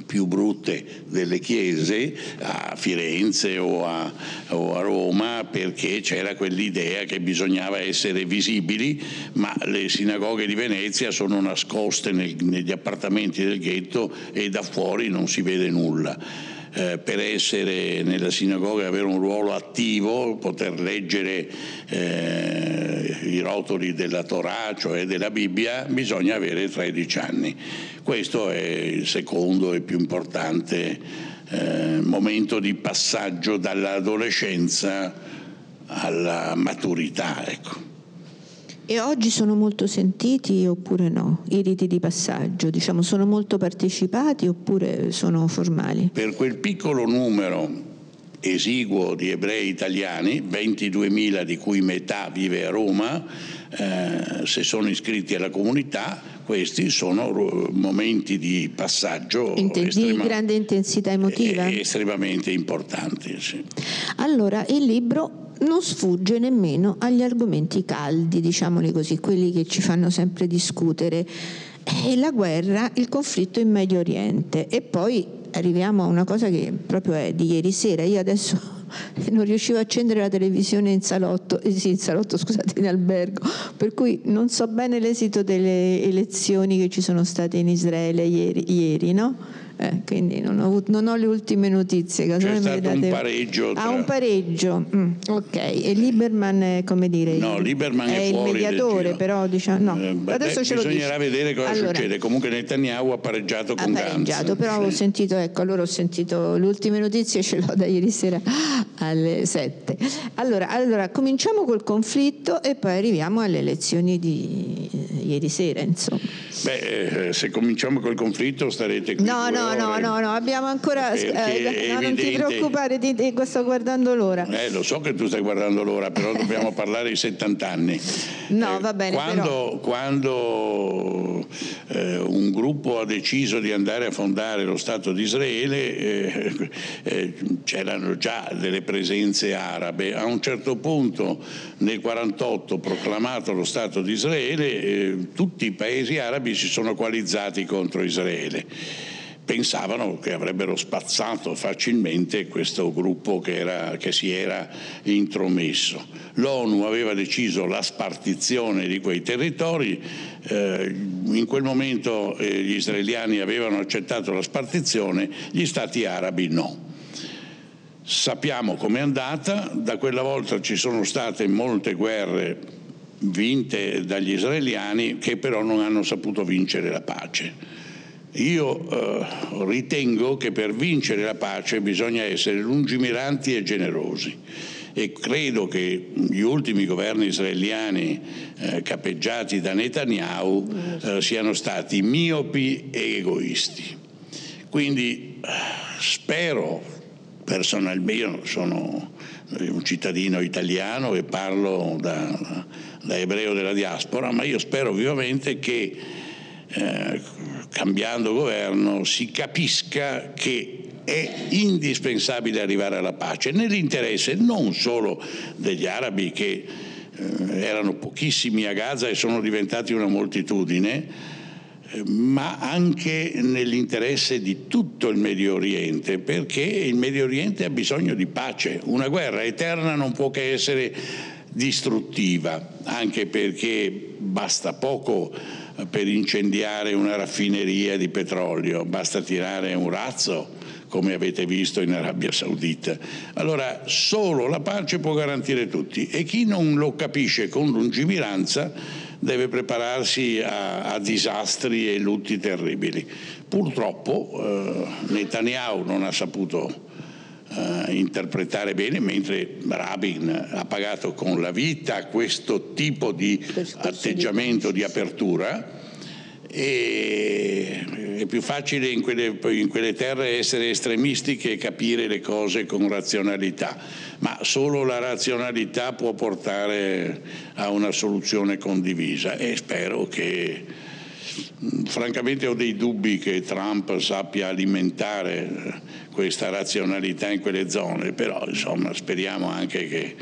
più brutte delle chiese a Firenze o a, o a, Roma perché c'era quell'idea che bisognava essere visibili, ma le sinagoghe di Venezia sono nascoste nel, negli appartamenti del ghetto e da fuori non si vede nulla eh, per essere nella sinagoga e avere un ruolo attivo, poter leggere eh, i rotoli della Torah, cioè della Bibbia, bisogna avere 13 anni. Questo è il secondo e più importante eh, momento di passaggio dall'adolescenza alla maturità. Ecco. E oggi sono molto sentiti oppure no? I riti di passaggio, diciamo, sono molto partecipati oppure sono formali? Per quel piccolo numero esiguo di ebrei italiani, 22.000 di cui metà vive a Roma, eh, se sono iscritti alla comunità, questi sono momenti di passaggio Inten- estrema- di grande intensità emotiva. estremamente importanti. Sì. Allora, il libro non sfugge nemmeno agli argomenti caldi, diciamoli così, quelli che ci fanno sempre discutere. È la guerra, il conflitto in Medio Oriente. E poi arriviamo a una cosa che proprio è di ieri sera. Io adesso [LAUGHS] non riuscivo a accendere la televisione in salotto, eh sì, in salotto, scusate, in albergo, per cui non so bene l'esito delle elezioni che ci sono state in Israele ieri, ieri no? Eh, quindi non ho, avuto, non ho, le ultime notizie. C'è stato date... un pareggio. Tra... Ah, un pareggio. Mm, ok. E Lieberman è come dire? No, Lieberman è, è il mediatore, però diciamo. No. Eh, Adesso beh, ce bisognerà vedere cosa allora, succede. Comunque Netanyahu ha pareggiato con ha pareggiato, Gantz. però sì. ho sentito, ecco, allora ho sentito le ultime notizie, ce l'ho da ieri sera alle 7. Allora, allora cominciamo col conflitto e poi arriviamo alle elezioni di ieri sera, insomma. Beh, eh, se cominciamo col conflitto starete qui. No, no, no, no, no, abbiamo ancora. Eh, no, non ti preoccupare, ti, ti, sto guardando l'ora. Eh, lo so che tu stai guardando l'ora, però dobbiamo [LAUGHS] parlare di 70 anni. No, eh, va bene. Quando, però... quando eh, un gruppo ha deciso di andare a fondare lo Stato di Israele, eh, eh, c'erano già delle presenze arabe. A un certo punto, nel 1948, proclamato lo Stato di Israele, tutti i paesi arabi si sono coalizzati contro Israele pensavano che avrebbero spazzato facilmente questo gruppo che, era, che, si era intromesso. L'ONU aveva deciso la spartizione di quei territori, eh, in quel momento eh, gli israeliani avevano accettato la spartizione, gli stati arabi no. Sappiamo com'è andata, da quella volta ci sono state molte guerre vinte dagli israeliani che però non hanno saputo vincere la pace. Io eh, ritengo che per vincere la pace bisogna essere lungimiranti e generosi e credo che gli ultimi governi israeliani eh, capeggiati da Netanyahu eh, siano stati miopi e egoisti. Quindi eh, spero personalmente, io sono un cittadino italiano e parlo da, da ebreo della diaspora, ma io spero vivamente che eh, cambiando governo si capisca che è indispensabile arrivare alla pace nell'interesse non solo degli arabi che eh, erano pochissimi a Gaza e sono diventati una moltitudine, eh, ma anche nell'interesse di tutto il Medio Oriente, perché il Medio Oriente ha bisogno di pace. Una guerra eterna non può che essere distruttiva, anche perché basta poco per incendiare una raffineria di petrolio, basta tirare un razzo come avete visto in Arabia Saudita. Allora solo la pace può garantire tutti e chi non lo capisce con lungimiranza deve prepararsi a, a disastri e lutti terribili. Purtroppo eh, Netanyahu non ha saputo eh, interpretare bene, mentre Rabin ha pagato con la vita questo tipo di atteggiamento di apertura. E è più facile in quelle, in quelle, terre essere estremisti che capire le cose con razionalità, ma solo la razionalità può portare a una soluzione condivisa. E spero che francamente ho dei dubbi che Trump sappia alimentare questa razionalità in quelle zone, però insomma speriamo anche che,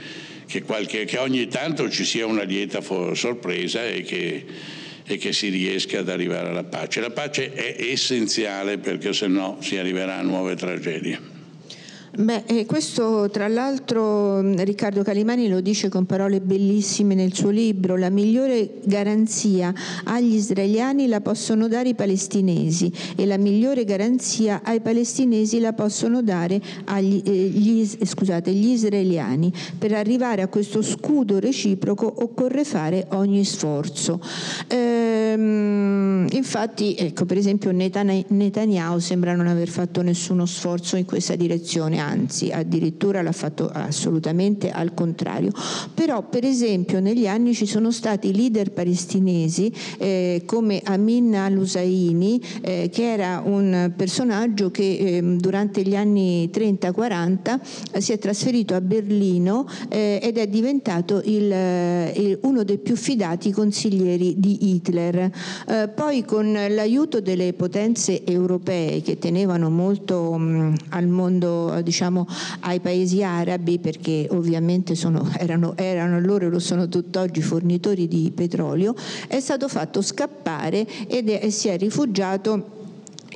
che, qualche, che ogni tanto ci sia una lieta sorpresa e che, e che si riesca ad arrivare alla pace. La pace è essenziale perché se no si arriverà a nuove tragedie. Beh, eh, questo tra l'altro mm, Riccardo Calimani lo dice con parole bellissime nel suo libro, la migliore garanzia agli israeliani la possono dare i palestinesi e la migliore garanzia ai palestinesi la possono dare agli, eh, gli, scusate, gli israeliani. Per arrivare a questo scudo reciproco occorre fare ogni sforzo. Ehm, infatti, ecco, per esempio Netanyahu sembra non aver fatto nessuno sforzo in questa direzione anzi addirittura l'ha fatto assolutamente al contrario. Però per esempio negli anni ci sono stati leader palestinesi eh, come Amin al-Usaini eh, che era un personaggio che eh, durante gli anni 30-40 si è trasferito a Berlino eh, ed è diventato il, eh, il, uno dei più fidati consiglieri di Hitler. Eh, poi con l'aiuto delle potenze europee che tenevano molto mh, al mondo diciamo, ai paesi arabi perché ovviamente sono, erano, erano loro e lo sono tutt'oggi fornitori di petrolio, è stato fatto scappare ed è, si è rifugiato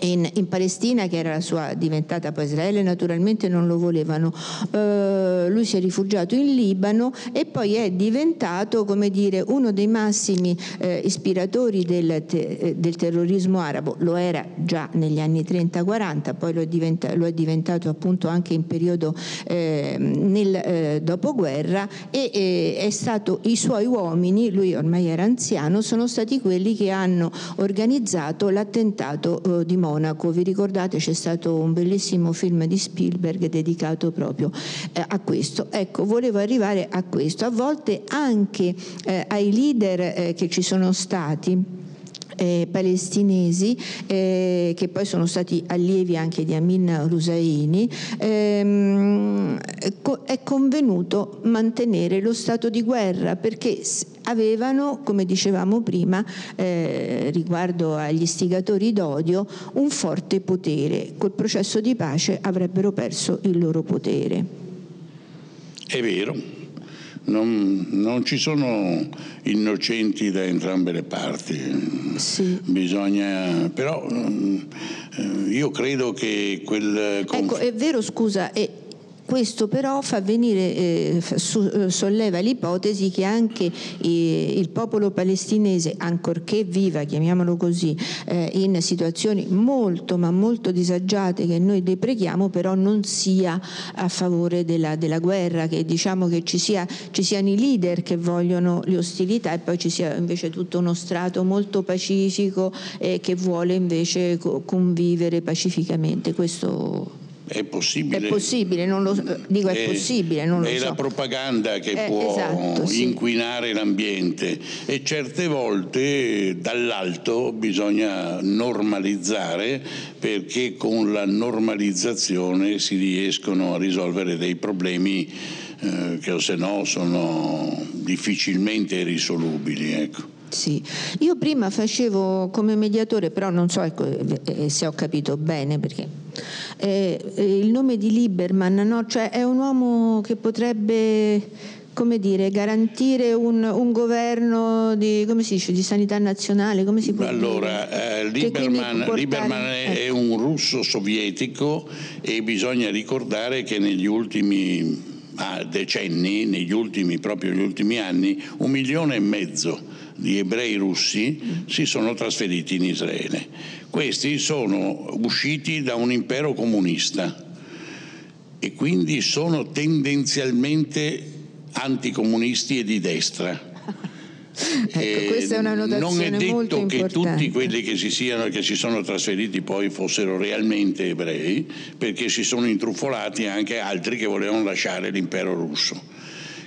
in, in, Palestina che era la sua diventata poi Israele naturalmente non lo volevano. Uh, lui si è rifugiato in Libano e poi è diventato come dire uno dei massimi eh, ispiratori del, te, eh, del, terrorismo arabo. Lo era già negli anni 30-40 poi lo è, diventa, lo è, diventato appunto anche in periodo eh, nel eh, dopoguerra e è stato i suoi uomini lui ormai era anziano sono stati quelli che hanno organizzato l'attentato di Monaco. Vi ricordate c'è stato un bellissimo film di Spielberg dedicato proprio eh, a questo. Ecco, volevo arrivare a questo. A volte anche eh, ai leader eh, che ci sono stati eh, palestinesi eh, che poi sono stati allievi anche di Amin Rusaini, ehm, è convenuto mantenere lo stato di guerra perché avevano, come dicevamo prima, eh, riguardo agli istigatori d'odio, un forte potere. Col processo di pace avrebbero perso il loro potere. È vero, non, non, ci sono innocenti da entrambe le parti. Sì. Bisogna, però eh, io credo che quel... Ecco, è vero, scusa, e questo però fa venire, eh, eh, solleva l'ipotesi che anche eh, il popolo palestinese, ancorché viva, chiamiamolo così, eh, in situazioni molto ma molto disagiate che noi depreghiamo, però non sia a favore della, della guerra, che diciamo che ci, sia, ci, siano i leader che vogliono le ostilità e poi ci sia invece tutto uno strato molto pacifico eh, che vuole invece convivere pacificamente. Questo è possibile. È possibile, non lo, dico è, è possibile, non lo è so. la propaganda che eh, può esatto, inquinare sì. l'ambiente e certe volte dall'alto bisogna normalizzare perché con la normalizzazione si riescono a risolvere dei problemi eh, che se no sono difficilmente risolubili. Ecco. Sì, io prima facevo come mediatore, però non so ecco, eh, eh, se ho capito bene perché eh, eh, il nome di Lieberman no? cioè è un uomo che potrebbe come dire, garantire un, un governo di, dice, di, sanità nazionale? Come si può allora, eh, Lieberman, portare... Lieberman è ecco. un russo sovietico e bisogna ricordare che negli ultimi ah, decenni, negli ultimi, proprio negli ultimi anni, un milione e mezzo di ebrei russi si sono trasferiti in Israele. Questi sono usciti da un impero comunista e quindi sono tendenzialmente anticomunisti e di destra. [LAUGHS] ecco, una non è detto che tutti quelli che si, siano, che si sono trasferiti poi fossero realmente ebrei, perché si sono intrufolati anche altri che volevano lasciare l'impero russo.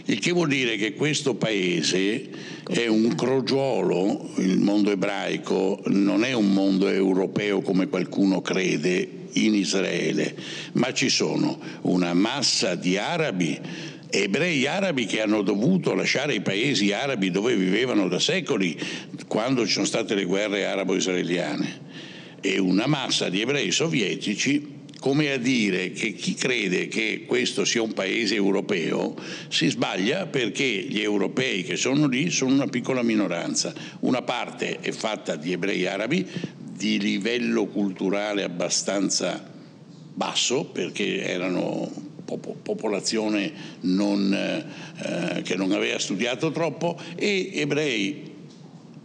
Il che vuol dire che questo paese è un crogiolo, il mondo ebraico non è un mondo europeo come qualcuno crede in Israele, ma ci sono una massa di arabi ebrei arabi che hanno dovuto lasciare i paesi arabi dove vivevano da secoli quando ci sono state le guerre arabo-israeliane. E una massa di ebrei sovietici come a dire che chi crede che questo sia un paese europeo si sbaglia perché gli europei che sono lì sono una piccola minoranza. Una parte è fatta di ebrei arabi di livello culturale abbastanza basso perché erano popolazione non, eh, che non aveva studiato troppo e ebrei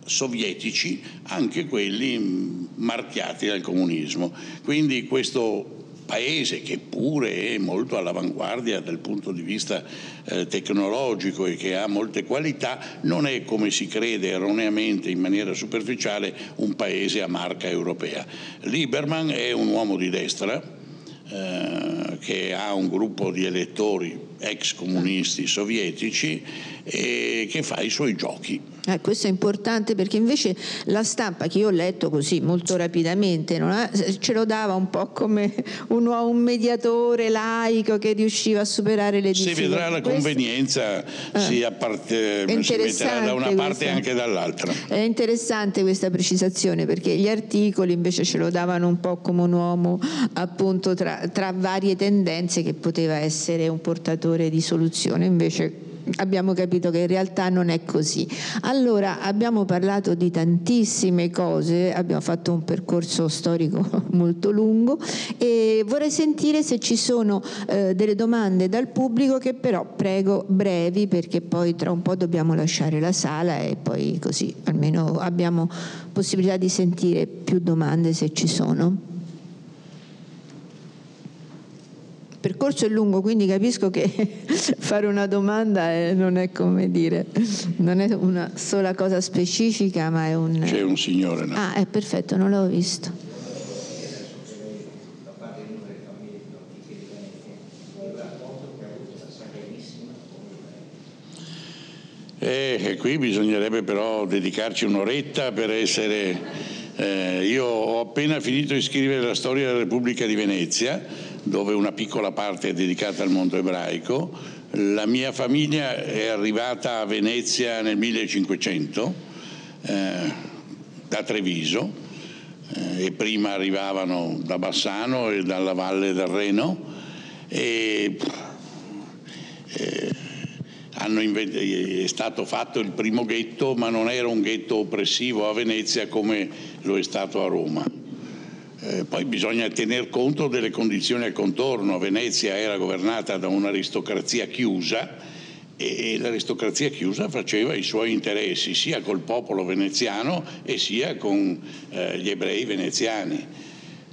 sovietici, anche quelli marchiati dal comunismo. Quindi questo paese che pure è molto all'avanguardia dal punto di vista eh, tecnologico e che ha molte qualità, non è come si crede erroneamente in maniera superficiale un paese a marca europea. Lieberman è un uomo di destra eh, che ha un gruppo di elettori ex comunisti sovietici e che fa i suoi giochi eh, questo è importante perché invece la stampa che io ho letto così molto rapidamente ha, ce lo dava un po' come un, un, mediatore laico che riusciva a superare le difficoltà. Si vedrà la convenienza, eh, si, apparte, si metterà da una parte e anche dall'altra. È interessante questa precisazione perché gli articoli invece ce lo davano un po' come un uomo appunto tra, tra varie tendenze che poteva essere un portatore di soluzione, invece abbiamo capito che in realtà non è così. Allora abbiamo parlato di tantissime cose, abbiamo fatto un percorso storico [LAUGHS] molto lungo e vorrei sentire se ci sono eh, delle domande dal pubblico che però prego brevi perché poi tra un po' dobbiamo lasciare la sala e poi così almeno abbiamo possibilità di sentire più domande se ci sono. Percorso è lungo, quindi capisco che [LAUGHS] fare una domanda è, non è come dire, non è una sola cosa specifica, ma è un... C'è un signore, no? Ah, è perfetto, non l'avevo visto. Eh, Eh, qui bisognerebbe però dedicarci un'oretta per essere... Eh, io ho appena finito di scrivere la storia della Repubblica di Venezia, dove una piccola parte è dedicata al mondo ebraico. La mia famiglia è arrivata a Venezia nel 1500 eh, da Treviso eh, e prima arrivavano da Bassano e dalla valle del Reno e eh, invent- è stato fatto il primo ghetto, ma non era un ghetto oppressivo a Venezia come lo è stato a Roma. Eh, poi bisogna tener conto delle condizioni al contorno. Venezia era governata da un'aristocrazia chiusa e l'aristocrazia chiusa faceva i suoi interessi sia col popolo veneziano e sia con eh, gli ebrei veneziani.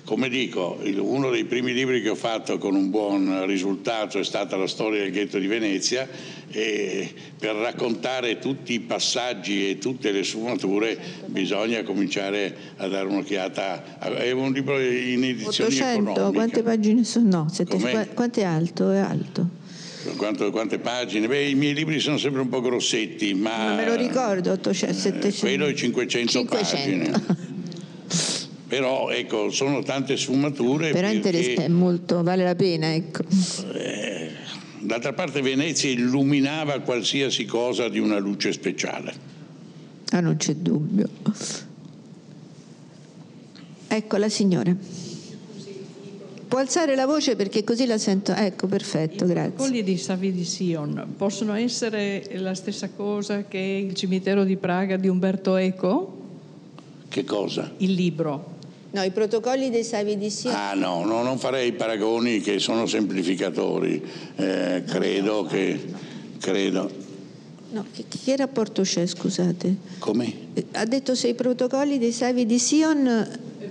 Come dico, uno dei primi libri che ho fatto con un buon risultato è stata la storia del ghetto di Venezia e per raccontare tutti i passaggi e tutte le sfumature bisogna cominciare a dare un'occhiata. È un libro in edizione 800, quante pagine sono? No, sette, quanto è alto? È alto. Quanto, quante pagine? Beh, i miei libri sono sempre un po' grossetti, ma... Ma me lo ricordo, 800, 700. quello è 500, 500. pagine. [LAUGHS] però ecco, sono tante sfumature. Però perché, è molto, vale la pena, ecco. Eh, d'altra parte Venezia illuminava qualsiasi cosa di una luce speciale. Ah, non c'è dubbio. Ecco la signora. Può alzare la voce perché così la sento. Ecco, perfetto, grazie. I protocolli di Savi di Sion possono essere la stessa cosa che il cimitero di Praga di Umberto Eco? Che cosa? Il libro. No, i protocolli dei savi di Sion. Ah no, no, non farei paragoni che sono semplificatori. Eh, credo che... Credo. No, che, che, rapporto c'è, scusate? Come? Eh, ha detto se i protocolli dei savi di Sion... Eh,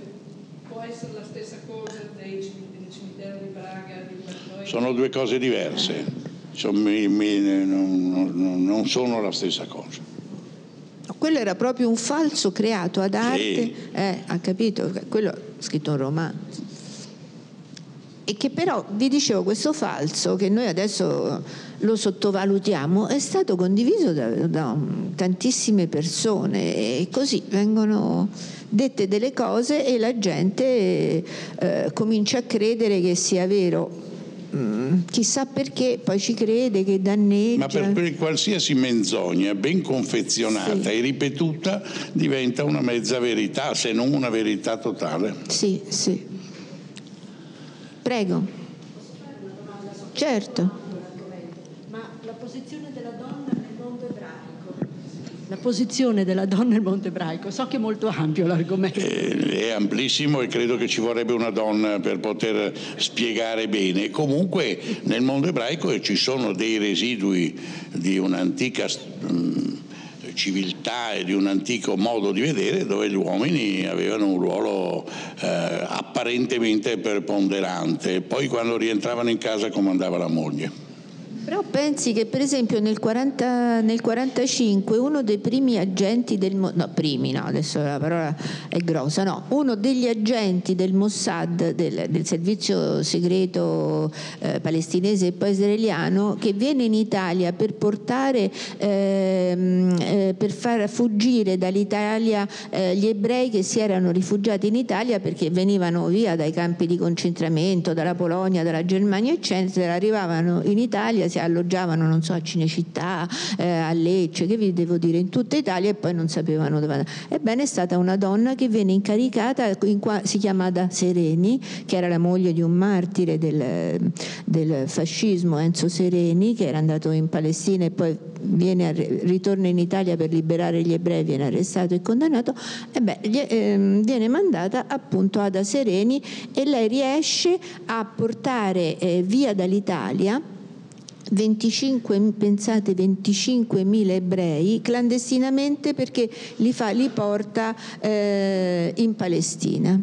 può essere la stessa cosa dei, cimiteri di Praga? Di sono due cose diverse. Sono, mi, mi, non, non, non sono la stessa cosa quello era proprio un falso creato ad arte, sì. eh, ha capito? Quello ha scritto un romanzo. E che però, vi dicevo, questo falso, che noi adesso lo sottovalutiamo, è stato condiviso da, da tantissime persone e così vengono dette delle cose e la gente eh, comincia a credere che sia vero Chissà perché poi ci crede che danneggia. Ma per, per qualsiasi menzogna ben confezionata sì. e ripetuta diventa una mezza verità, se non una verità totale. Sì, sì. Prego. Certo. La posizione della donna nel mondo ebraico, so che è molto ampio l'argomento. Eh, è amplissimo e credo che ci vorrebbe una donna per poter spiegare bene. Comunque nel mondo ebraico ci sono dei residui di un'antica mm, civiltà e di un antico modo di vedere dove gli uomini avevano un ruolo eh, apparentemente preponderante. Poi quando rientravano in casa comandava la moglie. Però pensi che per esempio nel 1945 uno dei primi agenti del no primi no, adesso la parola è grossa, no, uno degli agenti del Mossad, del, del servizio segreto eh, palestinese e poi israeliano, che viene in Italia per portare, ehm, eh, per far fuggire dall'Italia eh, gli ebrei che si erano rifugiati in Italia perché venivano via dai campi di concentramento, dalla Polonia, dalla Germania, eccetera, arrivavano in Italia, si alloggiavano, non so, a Cinecittà, eh, a Lecce, che vi devo dire, in tutta Italia e poi non sapevano dove andare. Ebbene è stata una donna che venne incaricata, in qua, si chiama Ada Sereni, che era la moglie di un martire del, del fascismo, Enzo Sereni, che era andato in Palestina e poi viene, ritorna in Italia per liberare gli ebrei, viene arrestato e condannato, e beh, eh, viene mandata appunto Ada Sereni e lei riesce a portare eh, via dall'Italia 25, pensate 25.000 ebrei clandestinamente perché li, fa, li porta eh, in Palestina,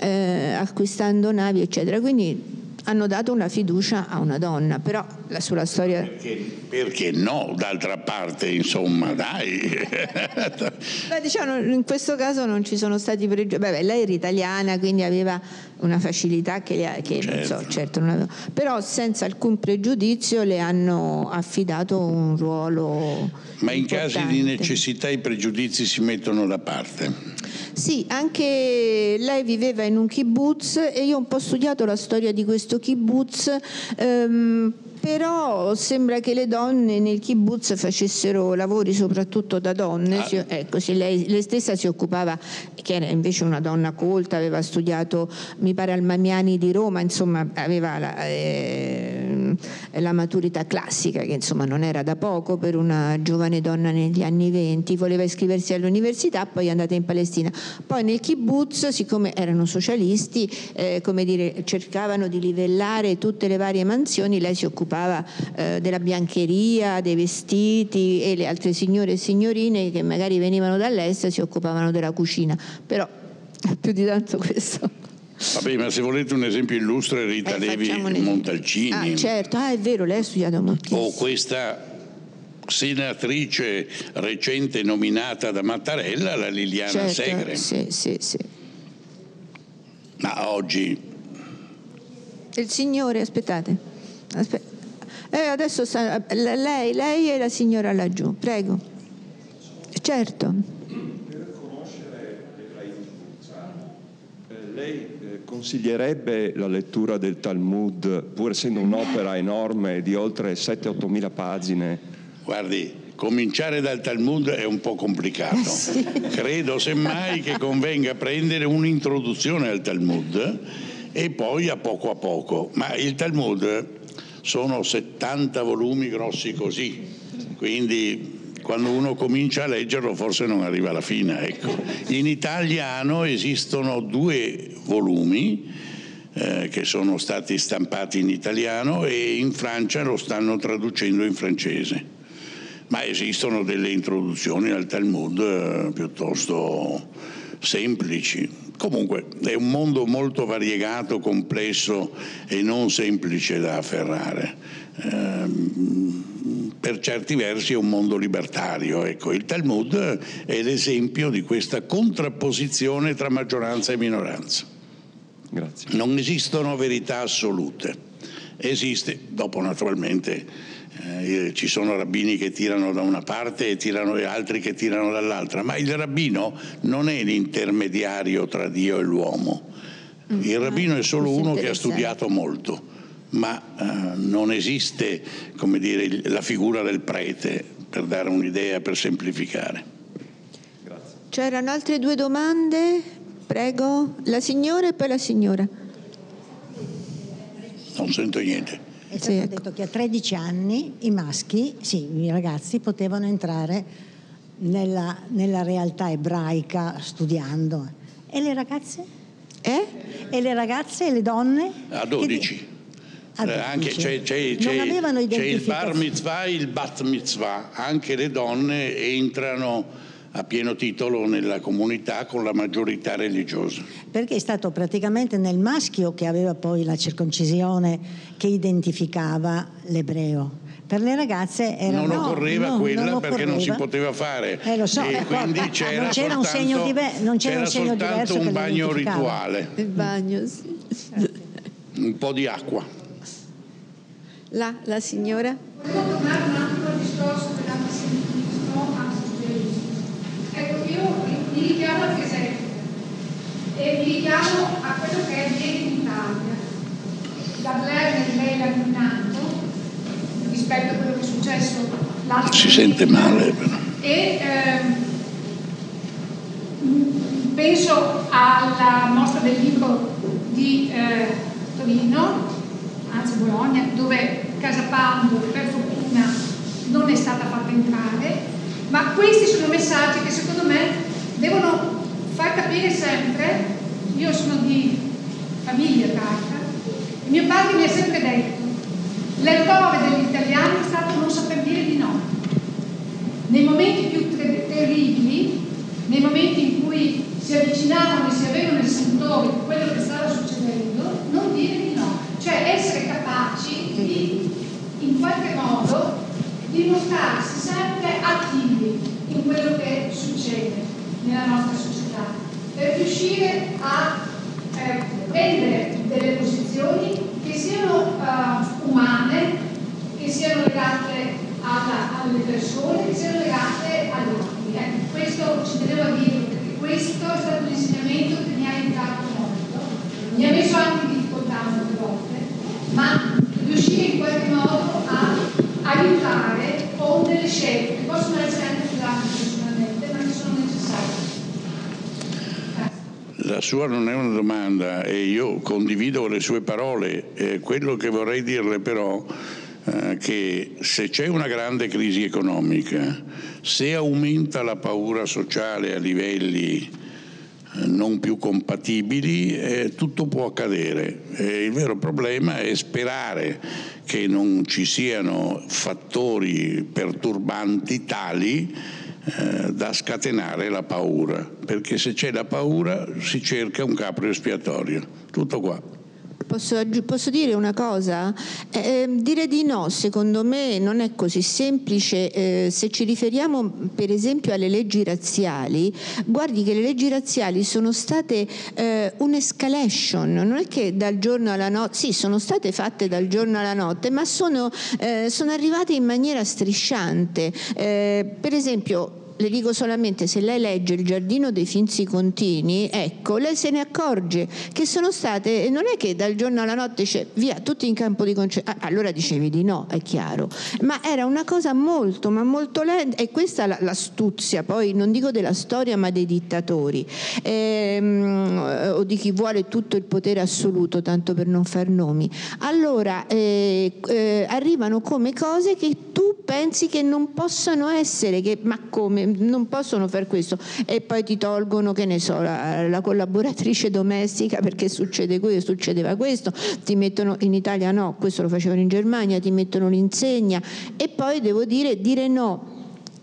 eh, acquistando navi eccetera. Quindi hanno dato una fiducia a una donna, però la, sulla storia... Perché, perché no, d'altra parte, insomma, dai. [LAUGHS] Beh, diciamo, in questo caso non ci sono stati pregiudizi. Lei era italiana, quindi aveva una facilità che, che certo. non so, certo. certo non aveva. però senza alcun pregiudizio le hanno affidato un ruolo. Ma in importante. casi di necessità i pregiudizi si mettono da parte. Sì, anche lei viveva in un kibbutz e io ho un po' studiato la storia di questo kibbutz. Ehm, però sembra che le donne nel kibbutz facessero lavori soprattutto da donne, ah. ecco, lei, lei, stessa si occupava, che era invece una donna colta, aveva studiato, mi pare, al Mamiani di Roma, insomma aveva la, eh, la maturità classica, che insomma non era da poco per una giovane donna negli anni venti, voleva iscriversi all'università, poi è andata in Palestina. Poi nel kibbutz, siccome erano socialisti, eh, come dire, cercavano di livellare tutte le varie mansioni, lei si occupava occupava eh, della biancheria, dei vestiti e le altre signore e signorine che magari venivano dall'est si occupavano della cucina. Però [LAUGHS] più di tanto questo. Vabbè, ma se volete un esempio illustre, Rita eh, Levi Montalcini. Ah, certo, ah, è vero, lei ha studiato moltissimo. O questa senatrice recente nominata da Mattarella, la Liliana certo, Segre. Sì, sì, sì. Ma oggi... Il signore, aspettate. aspettate. Eh, adesso sta, lei, lei e la signora laggiù, prego. Certo. Per conoscere eh, lei eh, consiglierebbe la lettura del Talmud, pur essendo un'opera enorme di oltre 7-8 mila pagine? Guardi, cominciare dal Talmud è un po' complicato. [LAUGHS] Sì. Credo semmai che convenga prendere un'introduzione al Talmud e poi a poco a poco. Ma il Talmud sono 70 volumi grossi così, quindi quando uno comincia a leggerlo forse non arriva alla fine. Ecco. In italiano esistono due volumi eh, che sono stati stampati in italiano e in Francia lo stanno traducendo in francese. Ma esistono delle introduzioni al Talmud eh, piuttosto semplici, Comunque è un mondo molto variegato, complesso e non semplice da afferrare. Eh, per certi versi è un mondo libertario. Ecco, il Talmud è l'esempio di questa contrapposizione tra maggioranza e minoranza. Grazie. Non esistono verità assolute. Esiste, dopo naturalmente eh, ci sono rabbini che tirano da una parte e, tirano, e altri che tirano dall'altra, ma il rabbino non è l'intermediario tra Dio e l'uomo. Mm. Il rabbino è solo uno che ha studiato molto, ma eh, non esiste dire, la figura del prete, per dare un'idea, per semplificare. Grazie. C'erano altre due domande? Prego, la signora e poi la signora. Non sento niente. È stato sì, ecco. detto che a 13 anni i maschi, sì, i ragazzi potevano entrare nella, nella realtà ebraica studiando. E le ragazze? Eh? E le ragazze e le donne? A 12. A 12. Eh, anche c'è, c'è, c'è, c'è il bar mitzvah e il bat mitzvah, anche le donne entrano a pieno titolo nella comunità con la maggiorità religiosa. Perché è stato praticamente nel maschio che aveva poi la circoncisione che identificava l'ebreo. Per le ragazze era non occorreva no, quella non perché non si poteva fare. Eh, lo so, e ecco, quindi c'era, non c'era soltanto, un segno, diver- non c'era un segno diverso un bagno rituale. Il bagno, sì. Un po' di acqua. La, la signora? Volevo tornare un attimo al discorso Ecco, io mi richiamo al presente e mi richiamo a quello che avviene in Italia. Da Blair lei l'ha nominato rispetto a quello che è successo l'altro Si sente male però. E ehm, penso alla mostra del libro di eh, Torino, anzi Bologna, dove Casa Pando per fortuna non è stata fatta entrare ma questi sono messaggi che secondo me devono far capire sempre, io sono di famiglia carica, mio padre mi ha sempre detto, l'errore degli italiani è stato non saper dire di no. Nei momenti più ter- terribili, nei momenti in cui si avvicinavano e si avevano il sentore di quello che stava succedendo, machucados. Le sue parole. Eh, quello che vorrei dirle però eh, che se c'è una grande crisi economica, se aumenta la paura sociale a livelli eh, non più compatibili, eh, tutto può accadere. il vero problema è sperare che non ci siano fattori perturbanti tali eh, da scatenare la paura, perché se c'è la paura si cerca un capro espiatorio. Tutto qua. Posso, posso, dire una cosa? Eh, ehm, dire di no, secondo me, non è così semplice. Eh, se ci riferiamo, per esempio, alle leggi razziali, guardi che le leggi razziali sono state eh, un'escalation, non è che dal giorno alla notte, sì, sono state fatte dal giorno alla notte, ma sono, eh, sono arrivate in maniera strisciante. Eh, per esempio, le dico solamente se lei legge il giardino dei Finzi Contini, ecco, lei se ne accorge che sono state, non è che dal giorno alla notte dice via tutti in campo di concentrazione, ah, allora dicevi di no, è chiaro, ma era una cosa molto, ma molto lenta e questa è l'astuzia, poi non dico della storia ma dei dittatori ehm, o di chi vuole tutto il potere assoluto, tanto per non far nomi. Allora eh, eh, arrivano come cose che tu pensi che non possano essere, che, ma come? Non possono fare questo. E poi ti tolgono, che ne so, la, la collaboratrice domestica perché succede questo, succedeva questo, ti mettono in Italia no, questo lo facevano in Germania, ti mettono l'insegna. E poi devo dire dire no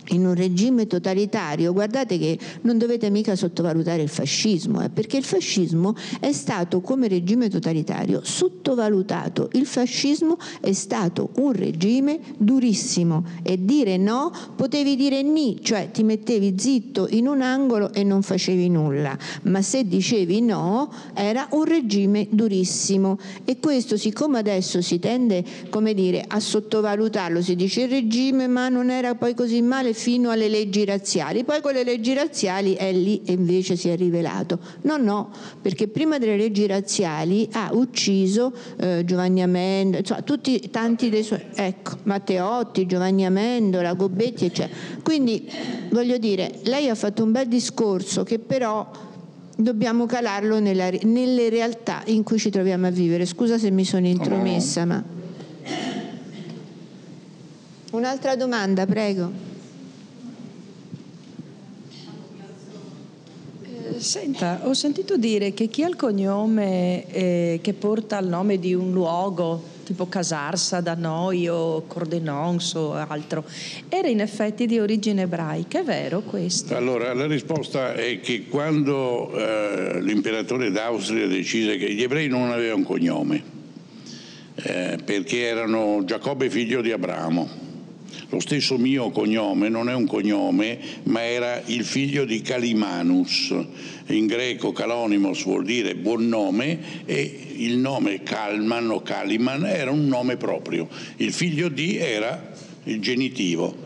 in un regime totalitario, guardate che non dovete mica sottovalutare il fascismo, eh, perché il fascismo è stato come regime totalitario sottovalutato. Il fascismo è stato un regime durissimo e dire no potevi dire ni, cioè ti mettevi zitto in un angolo e non facevi nulla, ma se dicevi no era un regime durissimo e questo siccome adesso si tende come dire, a sottovalutarlo, si dice il regime ma non era poi così male fino alle leggi razziali, poi con le leggi razziali è lì e invece si è rivelato. No, no, perché prima delle leggi razziali ha ucciso eh, Giovanni Amendola, insomma, tutti tanti dei suoi, ecco, Matteotti, Giovanni Amendola, Gobetti, eccetera. Quindi voglio dire, lei ha fatto un bel discorso che però dobbiamo calarlo nella, nelle realtà in cui ci troviamo a vivere. Scusa se mi sono intromessa, ma... Un'altra domanda, prego. Senta, ho sentito dire che chi ha il cognome eh, che porta il nome di un luogo, tipo Casarsa da noi o Cordenons o altro, era in effetti di origine ebraica, è vero questo? Allora, la risposta è che quando eh, l'imperatore d'Austria decise che gli ebrei non avevano cognome, eh, perché erano Giacobbe figlio di Abramo, lo stesso mio cognome non è un cognome, ma era il figlio di Calimanus. In greco Calonimos vuol dire buon nome e il nome Calman o Caliman era un nome proprio. Il figlio di era il genitivo.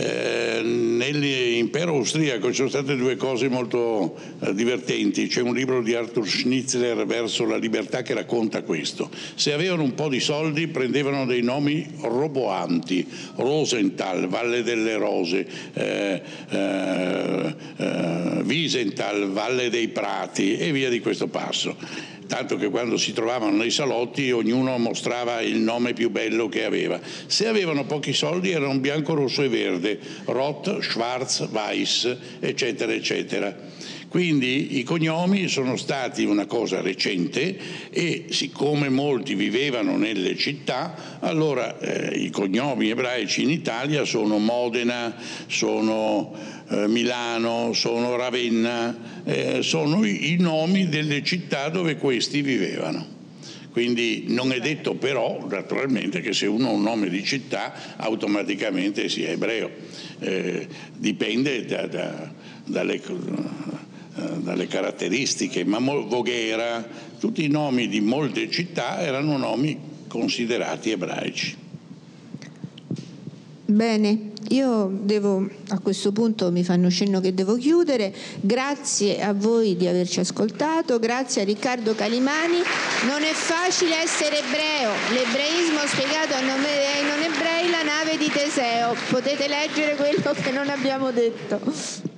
Eh, nell'impero austriaco ci sono state due cose molto eh, divertenti. C'è un libro di Arthur Schnitzler verso la libertà che racconta questo. Se avevano un po' di soldi prendevano dei nomi roboanti, Rosenthal, Valle delle Rose, eh, eh, eh Wiesenthal, Valle dei Prati e via di questo passo tanto che quando si trovavano nei salotti ognuno mostrava il nome più bello che aveva. Se avevano pochi soldi erano bianco, rosso e verde, Roth, Schwarz, Weiss, eccetera, eccetera. Quindi i cognomi sono stati una cosa recente e siccome molti vivevano nelle città, allora eh, i cognomi ebraici in Italia sono Modena, sono eh, Milano, sono Ravenna, eh, sono i, i nomi delle città dove questi vivevano. Quindi non è detto però, naturalmente, che se uno ha un nome di città automaticamente sia ebreo. Eh, dipende da, da, dalle, dalle caratteristiche, ma Voghera, tutti i nomi di molte città erano nomi considerati ebraici. Bene, io devo a questo punto mi fanno cenno che devo chiudere. Grazie a voi di averci ascoltato, grazie a Riccardo Calimani. Non è facile essere ebreo, l'ebraismo spiegato a nome dei non ebrei, la nave di Teseo. Potete leggere quello che non abbiamo detto.